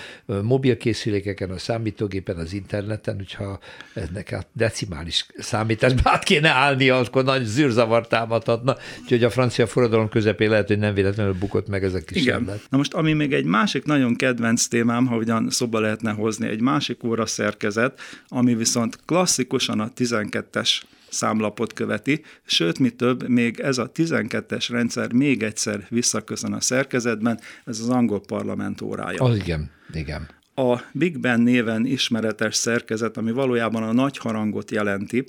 Speaker 1: mobilkészülékeken, a számítógépen, az interneten, hogyha ennek a decimális számításba át kéne állni, akkor nagy zűrzavar támadhatna, úgyhogy a francia forradalom közepén lehet, hogy nem véletlenül bukott meg ez a kis Igen. Emlet.
Speaker 6: Na most, ami még egy másik nagyon kedvenc témám, ha ugyan szoba lehetne hozni, egy másik óra szerkezet, ami viszont klasszikusan a 12-es számlapot követi, sőt, mi több, még ez a 12-es rendszer még egyszer visszaköszön a szerkezetben, ez az angol parlament órája.
Speaker 1: Az igen, igen.
Speaker 6: A Big Ben néven ismeretes szerkezet, ami valójában a nagy harangot jelenti,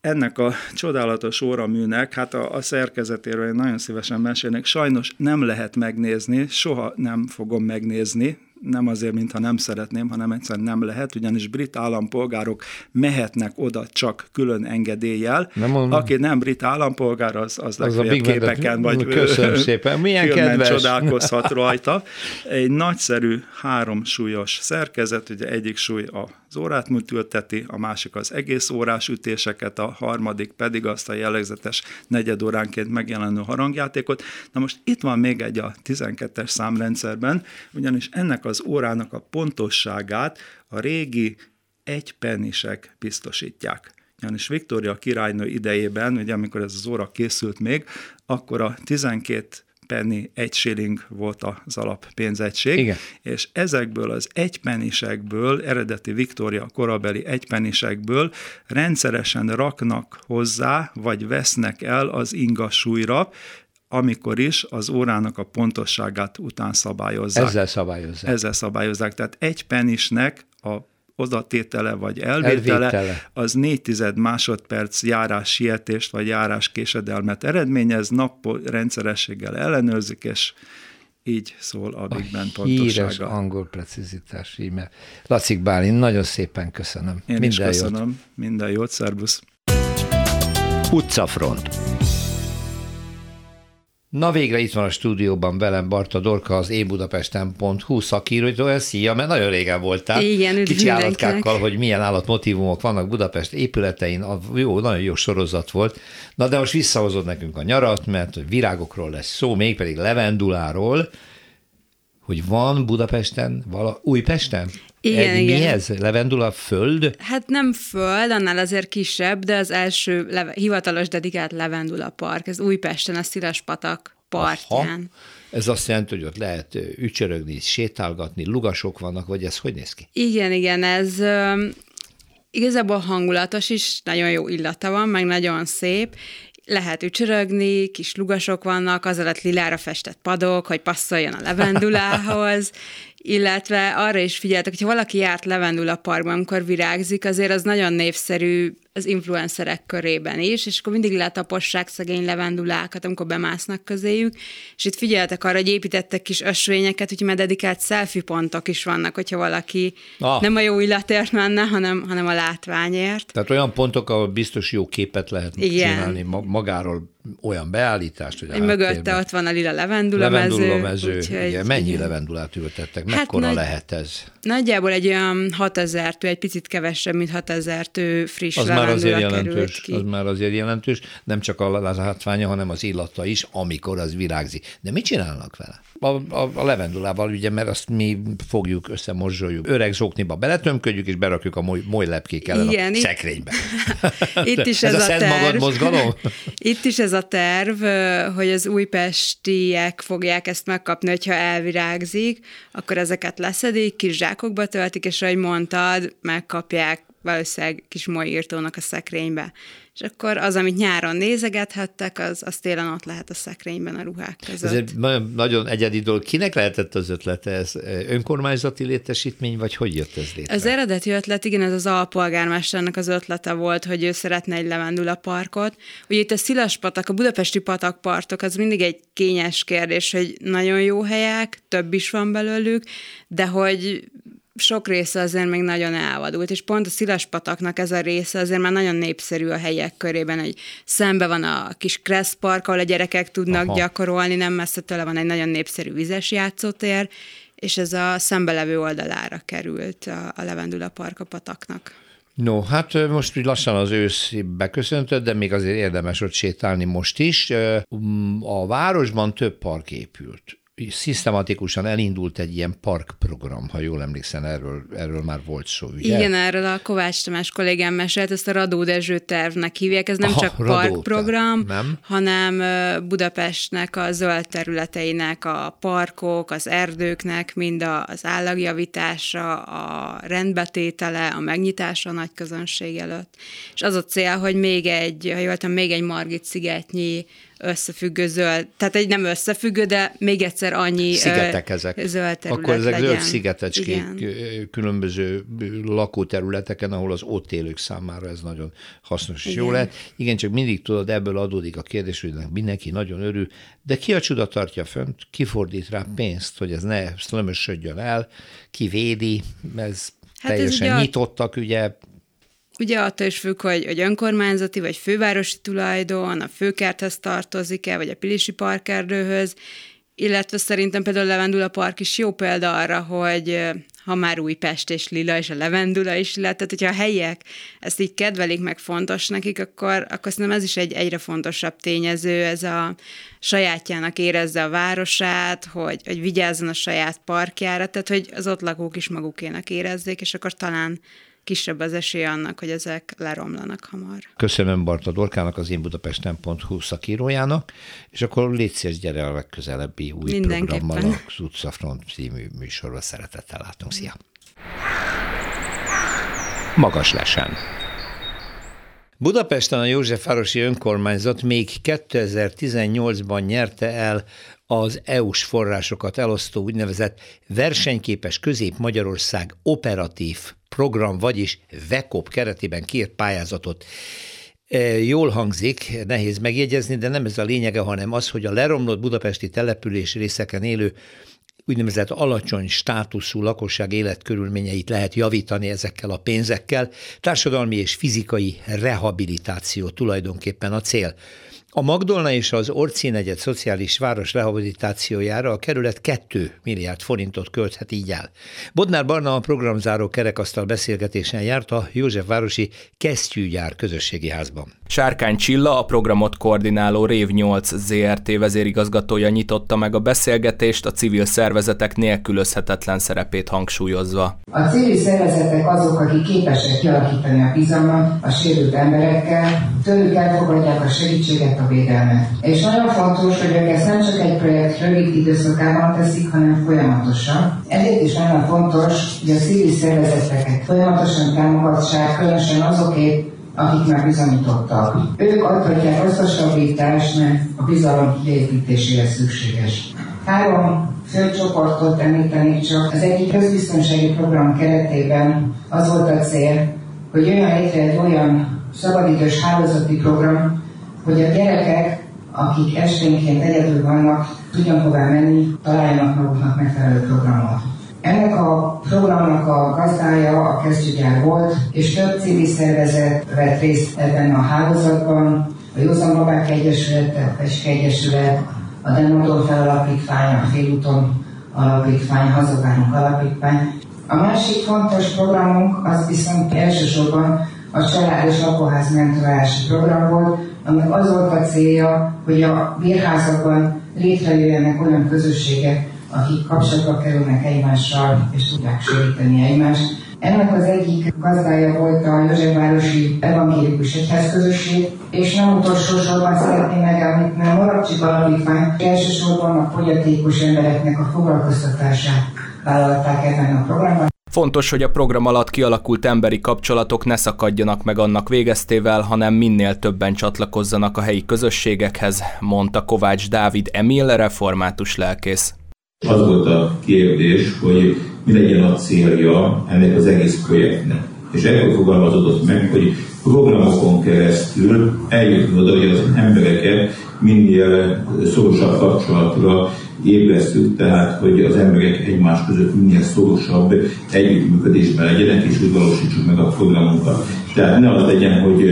Speaker 6: ennek a csodálatos óraműnek, hát a, a szerkezetéről én nagyon szívesen mesélnék, sajnos nem lehet megnézni, soha nem fogom megnézni, nem azért, mintha nem szeretném, hanem egyszerűen nem lehet, ugyanis brit állampolgárok mehetnek oda csak külön engedéllyel. Nem Aki nem brit állampolgár, az, az, az a képeken vagy
Speaker 1: Köszönöm (laughs) szépen. Milyen kedves.
Speaker 6: csodálkozhat (laughs) rajta. Egy nagyszerű háromsúlyos szerkezet, ugye egyik súly az órát műtülteti, a másik az egész órás ütéseket, a harmadik pedig azt a jellegzetes negyedóránként megjelenő harangjátékot. Na most itt van még egy a 12-es számrendszerben, ugyanis ennek az órának a pontosságát a régi egypenisek biztosítják. Ugyanis Viktória királynő idejében, ugye amikor ez az óra készült még, akkor a 12 penny, egy shilling volt az alap pénzegység, Igen. és ezekből az egypenisekből, eredeti Viktória korabeli egypenisekből rendszeresen raknak hozzá, vagy vesznek el az ingasúlyra, amikor is az órának a pontosságát után szabályozzák.
Speaker 1: Ezzel szabályozzák.
Speaker 6: Ezzel szabályozzák. Tehát egy penisnek a odatétele vagy elvétele, elvétele. az 4 tized másodperc járás sietést vagy járás késedelmet eredményez, nap rendszerességgel ellenőrzik, és így szól a Big Ben pontossága. Híres
Speaker 1: angol precizitás íme. Lacik Bálin, nagyon szépen köszönöm.
Speaker 6: Én Minden is köszönöm. Jót. Minden jót, szervusz.
Speaker 1: Utcafront. Na végre itt van a stúdióban velem Barta Dorka, az énbudapesten.hu szakírója. Szia, mert nagyon régen voltál.
Speaker 7: Igen,
Speaker 1: Kicsi állatkákkal, hogy milyen állatmotívumok vannak Budapest épületein. Jó, nagyon jó sorozat volt. Na de most visszahozod nekünk a nyarat, mert virágokról lesz szó, mégpedig levenduláról, hogy van Budapesten, vala, Újpesten?
Speaker 7: Igen, Egy, igen.
Speaker 1: Mi ez? Levendula föld?
Speaker 7: Hát nem föld, annál azért kisebb, de az első leve, hivatalos dedikált Levendula park. Ez Újpesten, a Sziraspatak partján. Aha.
Speaker 1: Ez azt jelenti, hogy ott lehet ücsörögni, sétálgatni, lugasok vannak, vagy ez hogy néz ki?
Speaker 7: Igen, igen, ez igazából hangulatos is, nagyon jó illata van, meg nagyon szép, lehet ücsörögni, kis lugasok vannak, az alatt lilára festett padok, hogy passzoljon a levendulához, (laughs) illetve arra is figyeltek, hogyha valaki járt levendula parkban, amikor virágzik, azért az nagyon népszerű az influencerek körében is, és akkor mindig letapossák szegény levendulákat, amikor bemásznak közéjük, és itt figyeltek arra, hogy építettek kis ösvényeket, hogy már dedikált selfie pontok is vannak, hogyha valaki ah. nem a jó illatért menne, hanem, hanem a látványért.
Speaker 1: Tehát olyan pontok, ahol biztos jó képet lehet Igen. csinálni magáról, olyan beállítást, hogy
Speaker 7: Egy mögötte ott van a lila levendula
Speaker 1: mező. Úgyhogy, igen. Mennyi igen. levendulát ültettek? Hát Mekkora hát lehet ez?
Speaker 7: Nagyjából egy olyan 6000 tő, egy picit kevesebb, mint 6000 tő friss
Speaker 1: az már azért jelentős, ki. Az már azért jelentős, nem csak a látványa, hanem az illata is, amikor az virágzik. De mit csinálnak vele? A, a, a levendulával, ugye, mert azt mi fogjuk, összemorzsoljuk, öreg zsókniba beletömködjük, és berakjuk a moly, moly lepkék ellen Igen, a itt, szekrénybe. (laughs)
Speaker 7: itt is ez, ez a,
Speaker 1: a szent magad mozgalom? (laughs)
Speaker 7: itt is ez a terv, hogy az újpestiek fogják ezt megkapni, hogyha elvirágzik, akkor ezeket leszedik, kis zsákokba töltik, és ahogy mondtad, megkapják valószínűleg kis írtónak a szekrénybe. És akkor az, amit nyáron nézegethettek, az, az télen ott lehet a szekrényben a ruhák között.
Speaker 1: Ez egy nagyon egyedi dolog. Kinek lehetett az ötlete? Ez önkormányzati létesítmény, vagy hogy jött ez létre?
Speaker 7: Az eredeti ötlet, igen, ez az alpolgármesternek az ötlete volt, hogy ő szeretne egy levendula parkot. Ugye itt a Szilaspatak, a budapesti patakpartok, az mindig egy kényes kérdés, hogy nagyon jó helyek, több is van belőlük, de hogy sok része azért még nagyon elvadult, és pont a Szilaspataknak ez a része azért már nagyon népszerű a helyek körében, hogy szembe van a kis Kressz Park, ahol a gyerekek tudnak Aha. gyakorolni, nem messze tőle van egy nagyon népszerű vizes játszótér, és ez a szembelevő oldalára került a, a Levendula Park a pataknak.
Speaker 1: No, hát most lassan az ősz beköszöntött, de még azért érdemes ott sétálni most is. A városban több park épült szisztematikusan elindult egy ilyen parkprogram, ha jól emlékszem, erről, erről már volt szó, ugye?
Speaker 7: Igen, erről a Kovács Tamás kollégám mesélt, ezt a Radó Dezső tervnek hívják, ez nem Aha, csak parkprogram, nem? hanem Budapestnek a zöld területeinek, a parkok, az erdőknek, mind az állagjavítása, a rendbetétele, a megnyitása a nagy közönség előtt. És az a cél, hogy még egy, ha jól még egy Margit szigetnyi összefüggő zöld, tehát egy nem összefüggő, de még egyszer annyi
Speaker 1: Szigetek ezek.
Speaker 7: zöld terület
Speaker 1: Akkor ezek legyen. zöld szigetecskék Igen. különböző lakóterületeken, ahol az ott élők számára ez nagyon hasznos és jó lehet. Igen, csak mindig tudod, ebből adódik a kérdés, hogy mindenki nagyon örül, de ki a csuda tartja fönt, ki fordít rá pénzt, hogy ez ne szlömösödjön el, ki védi, ez hát teljesen ez nyitottak, ugye
Speaker 7: Ugye attól is függ, hogy, hogy önkormányzati vagy fővárosi tulajdon, a főkerthez tartozik-e, vagy a Pilisi parkerdőhöz, illetve szerintem például a Levendula Park is jó példa arra, hogy ha már Újpest és Lila, és a Levendula is lett, tehát hogyha a helyiek ezt így kedvelik, meg fontos nekik, akkor, akkor szerintem ez is egy egyre fontosabb tényező, ez a sajátjának érezze a városát, hogy, hogy vigyázzon a saját parkjára, tehát hogy az ott lakók is magukének érezzék, és akkor talán kisebb az esély annak, hogy ezek leromlanak hamar.
Speaker 1: Köszönöm Barta Dorkának, az én budapesten.hu szakírójának, és akkor légy szíves, gyere a legközelebbi új programmal, az Utcafront című műsorba szeretettel látunk. Szia! Magas lesen. Budapesten a Józsefvárosi Önkormányzat még 2018-ban nyerte el az EU-s forrásokat elosztó úgynevezett versenyképes Közép-Magyarország operatív program, vagyis VECOP keretében kiírt pályázatot. E, jól hangzik, nehéz megjegyezni, de nem ez a lényege, hanem az, hogy a leromlott budapesti település részeken élő úgynevezett alacsony státuszú lakosság életkörülményeit lehet javítani ezekkel a pénzekkel. Társadalmi és fizikai rehabilitáció tulajdonképpen a cél. A Magdolna és az Orci negyed szociális város rehabilitációjára a kerület 2 milliárd forintot költhet így el. Bodnár Barna a programzáró kerekasztal beszélgetésen járt a Józsefvárosi Kesztyűgyár közösségi házban.
Speaker 8: Sárkány Csilla, a programot koordináló Rév 8 ZRT vezérigazgatója nyitotta meg a beszélgetést a civil szervezetek nélkülözhetetlen szerepét hangsúlyozva.
Speaker 9: A civil szervezetek azok, akik képesek kialakítani a bizalmat a sérült emberekkel, tőlük elfogadják a segítséget, a védelmet. És nagyon fontos, hogy ők ezt nem csak egy projekt rövid időszakában teszik, hanem folyamatosan. Ezért is nagyon fontos, hogy a civil szervezeteket folyamatosan támogassák, különösen azokét, akik már bizonyítottak. Ők adhatják azt a stabilitást, mert a bizalom kiépítéséhez szükséges.
Speaker 10: Három fő csoportot említenék csak. Az egyik közbiztonsági program keretében az volt a cél, hogy olyan létre egy olyan szabadidős hálózati program, hogy a gyerekek, akik esténként egyedül vannak, tudjon hová menni, találjanak maguknak megfelelő programot. Ennek a programnak a gazdája a kezdőgyár volt, és több civil szervezet vett részt ebben a hálózatban, a Józan Babák Egyesület, a Peske Egyesület, a Demodon Felalapítvány, a Félúton Alapítvány, Hazagányok Alapítvány. A másik fontos programunk az viszont elsősorban a család és lakóház mentorálási program volt, aminek az volt a célja, hogy a bérházakban létrejöjjenek olyan közösségek, akik kapcsolatba kerülnek egymással, és tudják segíteni egymást. Ennek az egyik gazdája volt a Józsefvárosi Evangélikus Egyházközösség, és nem utolsó sorban szeretném megemlíteni a Marabcsik Alapítvány, elsősorban a fogyatékos embereknek a foglalkoztatását vállalták ebben a programban.
Speaker 8: Fontos, hogy a program alatt kialakult emberi kapcsolatok ne szakadjanak meg annak végeztével, hanem minél többen csatlakozzanak a helyi közösségekhez, mondta Kovács Dávid Emil, református lelkész.
Speaker 11: Az volt a kérdés, hogy mi legyen a célja ennek az egész projektnek. És ekkor fogalmazódott meg, hogy programokon keresztül eljutni oda, hogy az embereket minél szorosabb kapcsolatra ébresztük, tehát hogy az emberek egymás között minél szorosabb együttműködésben legyenek, és úgy valósítsuk meg a programunkat. Tehát ne az legyen, hogy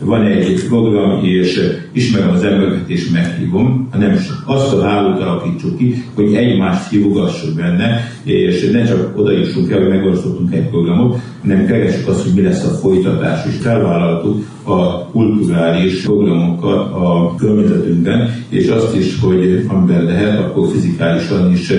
Speaker 11: van egy program, és ismerem az embereket, és meghívom, hanem azt a hálót alakítsuk ki, hogy egymást hívogassuk benne, és ne csak oda jussunk el, hogy megosztottunk egy programot, hanem keressük azt, hogy mi lesz a folytatás, és felvállaltuk a kulturális programokat a környezetünkben, és azt is, hogy amiben lehet, akkor fizikálisan is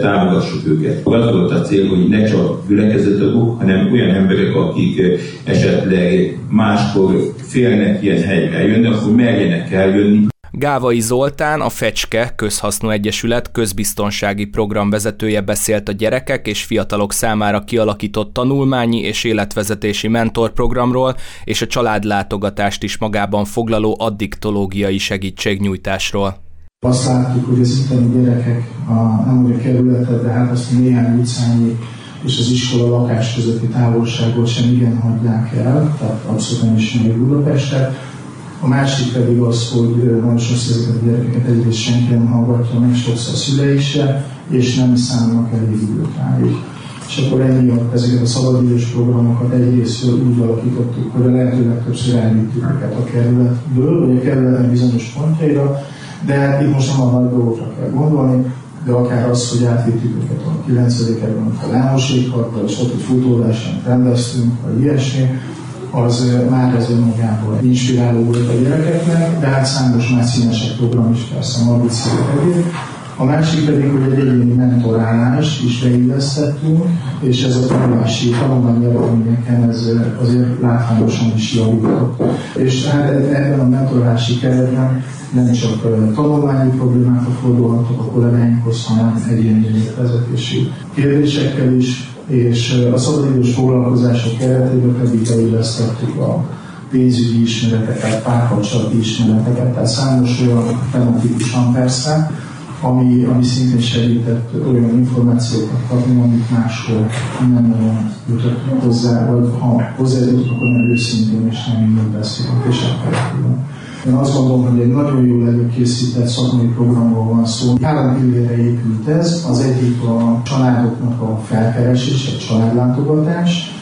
Speaker 11: támogassuk őket. Az volt a cél, hogy ne csak gyülekezetagok, hanem olyan emberek, akik esetleg máskor félnek ilyen helyre eljönni, akkor merjenek eljönni.
Speaker 8: Gávai Zoltán, a Fecske Közhasznú Egyesület közbiztonsági programvezetője beszélt a gyerekek és fiatalok számára kialakított tanulmányi és életvezetési mentorprogramról és a családlátogatást is magában foglaló addiktológiai segítségnyújtásról.
Speaker 12: Azt látjuk, hogy az itteni gyerekek a, nem úgy a kerületet, de hát azt néhány utcányi és az iskola lakás közötti távolságot sem igen hagyják el, tehát abszolút nem ismerik Budapestet. A másik pedig az, hogy nagyon sokszor ezeket a gyerekeket egyrészt senki nem hallgatja meg, sokszor a szülei se, és nem számolnak elég időt rájuk. És akkor emiatt ezeket a szabadidős programokat egyrészt úgy alakítottuk, hogy a lehető legtöbbször elvittük őket a kerületből, vagy a kerületen bizonyos pontjaira, de itt most nem a nagy dolgokra kell gondolni, de akár az, hogy átvittük őket a 9 kerületben, a Lámosékharttal, és ott egy futóversenyt rendeztünk, vagy ilyesmi, az már ez önmagában inspiráló volt a gyerekeknek, de hát számos más színesek program is persze a egyéb. A másik pedig, hogy egy egyéni mentorálás is beillesztettünk, és ez a tanulási tanulmányi eredményeken ez azért látványosan is javított. És hát ebben a mentorálási keretben nem csak tanulmányi problémákat fordulhatok a kollégáinkhoz, hanem egyéni vezetési kérdésekkel is, és a szabadidős foglalkozások keretében pedig beillesztettük a pénzügyi ismereteket, párkapcsolati ismereteket, tehát számos olyan tematikusan persze, ami, ami szintén segített olyan információkat kapni, amit máshol nem nagyon jutott hozzá, vagy ha hozzájutott, akkor nem őszintén és nem minden beszélünk, és effektíven. Én azt gondolom, hogy egy nagyon jól előkészített szakmai programról van szó. Három pillére épült ez. Az egyik a családoknak a felkeresés, a családlátogatás,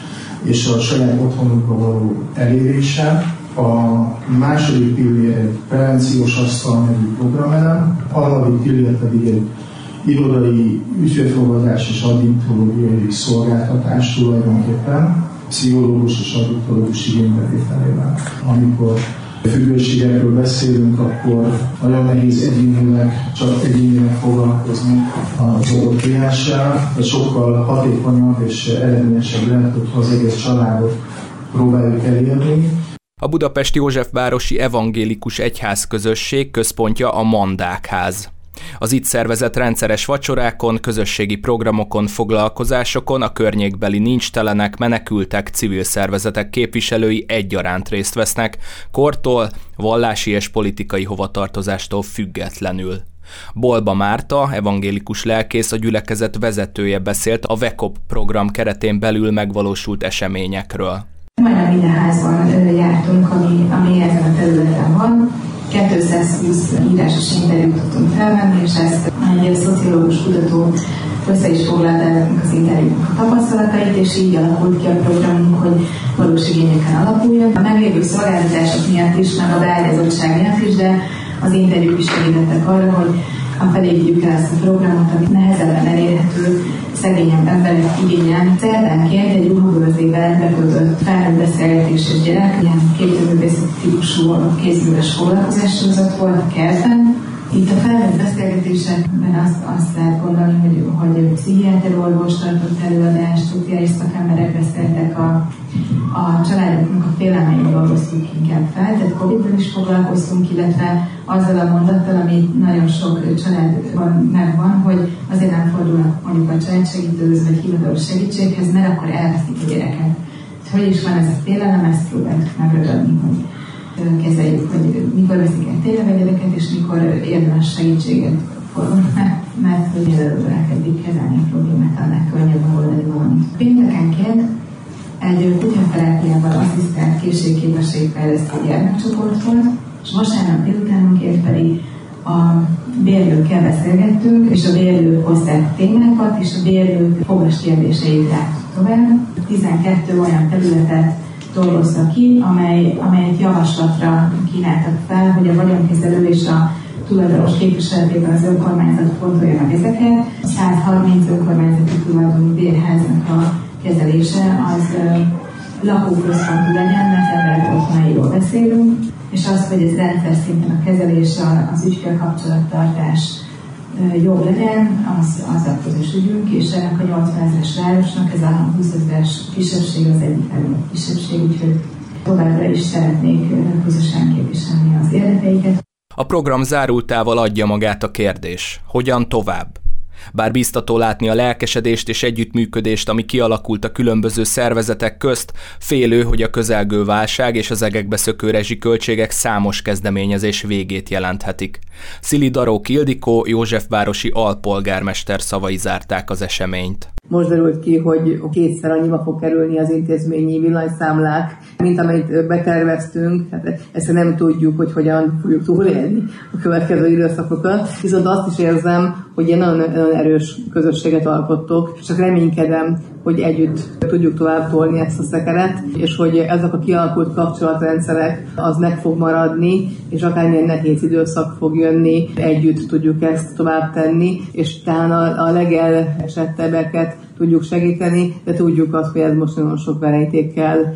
Speaker 12: és a saját otthonukba való elérése, a második pillér egy prevenciós asztal nevű programelem, a harmadik pillér pedig egy irodai ügyfélfogadás és addiktológiai szolgáltatás tulajdonképpen, pszichológus és addiktológus igénybevételével. Amikor függőségekről beszélünk, akkor nagyon nehéz egyénileg, csak egyénileg foglalkozni az adott klienssel, de sokkal hatékonyabb és eredményesebb lehet, hogyha az egész családot próbáljuk elérni,
Speaker 8: a Budapesti Józsefvárosi Evangélikus Egyházközösség központja a Mandákház. Az itt szervezett rendszeres vacsorákon, közösségi programokon, foglalkozásokon a környékbeli nincstelenek, menekültek, civil szervezetek képviselői egyaránt részt vesznek, kortól, vallási és politikai hovatartozástól függetlenül. Bolba Márta, evangélikus lelkész, a gyülekezet vezetője beszélt a VECOP program keretén belül megvalósult eseményekről.
Speaker 9: Majdnem minden házban jártunk, ami, ami ezen a területen van. 220 írásos interjút tudtunk felvenni, és ezt egy szociológus kutató össze is foglalta az interjúknak a tapasztalatait, és így alakult ki a programunk, hogy valós igényeken alapuljon. A meglévő szolgáltatások miatt is, meg a beágyazottság miatt is, de az interjúk is segítettek arra, hogy a felé vigyük el ezt a programot, amit nehezebben elérhető szegényebb emberek igényel. Szerdámként egy ruhabőrzével bekötött felnőtt beszélgetéses gyerek, ilyen képzőművészeti típusú kézműves foglalkozás volt a kertben, itt a felvett beszélgetésekben azt, azt lehet gondolni, hogy, hogy pszichiáter orvos tartott előadást, szociális szakemberek beszéltek, a, a családoknak a félelmein dolgoztunk inkább fel, tehát covid is foglalkoztunk, illetve azzal a mondattal, ami nagyon sok családban megvan, hogy azért nem fordulnak mondjuk a családsegítőhöz vagy hivatalos segítséghez, mert akkor elveszik a gyereket. Hogy is van ez a félelem, ezt próbáltuk megragadni, hogy kezeljük, hogy mikor veszik el tényleg a gyereket, és mikor érdemes segítséget fordulni, mert, mert hogy elkezdik kezelni a problémát, annál könnyebb oldani valamit. Péntekenként egy kutyaterápiával asszisztált készségképességfejlesztő gyermekcsoport volt, és vasárnap délutánonként pedig a bérlőkkel beszélgettünk, és a bérlők hozták témákat, és a bérlők fogas kérdéseit láttuk tovább. 12 olyan területet dolgozta ki, amely, amelyet javaslatra kínáltak fel, hogy a vagyonkezelő és a tulajdonos képviseletében az önkormányzat fontolja meg ezeket. 130 önkormányzati tulajdonú bérháznak a kezelése az lakóközpontú legyen, mert emberek otthonairól beszélünk, és az, hogy ez rendszer szinten a kezelés, az ügyfélkapcsolattartás jobb legyen, az, az a közös ügyünk, és ennek a 80 ezeres városnak ez a 20 ezeres kisebbség az egyik legnagyobb kisebbség, úgyhogy továbbra is szeretnék közösen képviselni az érdekeiket.
Speaker 8: A program zárultával adja magát a kérdés. Hogyan tovább? Bár biztató látni a lelkesedést és együttműködést, ami kialakult a különböző szervezetek közt, félő, hogy a közelgő válság és az egekbe szökő rezsiköltségek számos kezdeményezés végét jelenthetik. Szili Daró Kildikó, Józsefvárosi alpolgármester szavai zárták az eseményt.
Speaker 13: Most derült ki, hogy kétszer annyiba fog kerülni az intézményi villanyszámlák, mint amit beterveztünk. Hát ezt nem tudjuk, hogy hogyan fogjuk túlélni a következő időszakokat. Viszont azt is érzem, hogy ilyen nagyon, nagyon erős közösséget alkottok, csak reménykedem, hogy együtt tudjuk tovább tolni ezt a szekeret, és hogy ezek a kialakult kapcsolatrendszerek az meg fog maradni, és akármilyen nehéz időszak fog jönni, együtt tudjuk ezt tovább tenni, és talán a, a legelesettebbeket tudjuk segíteni, de tudjuk azt, hogy ez most nagyon sok verejtékkel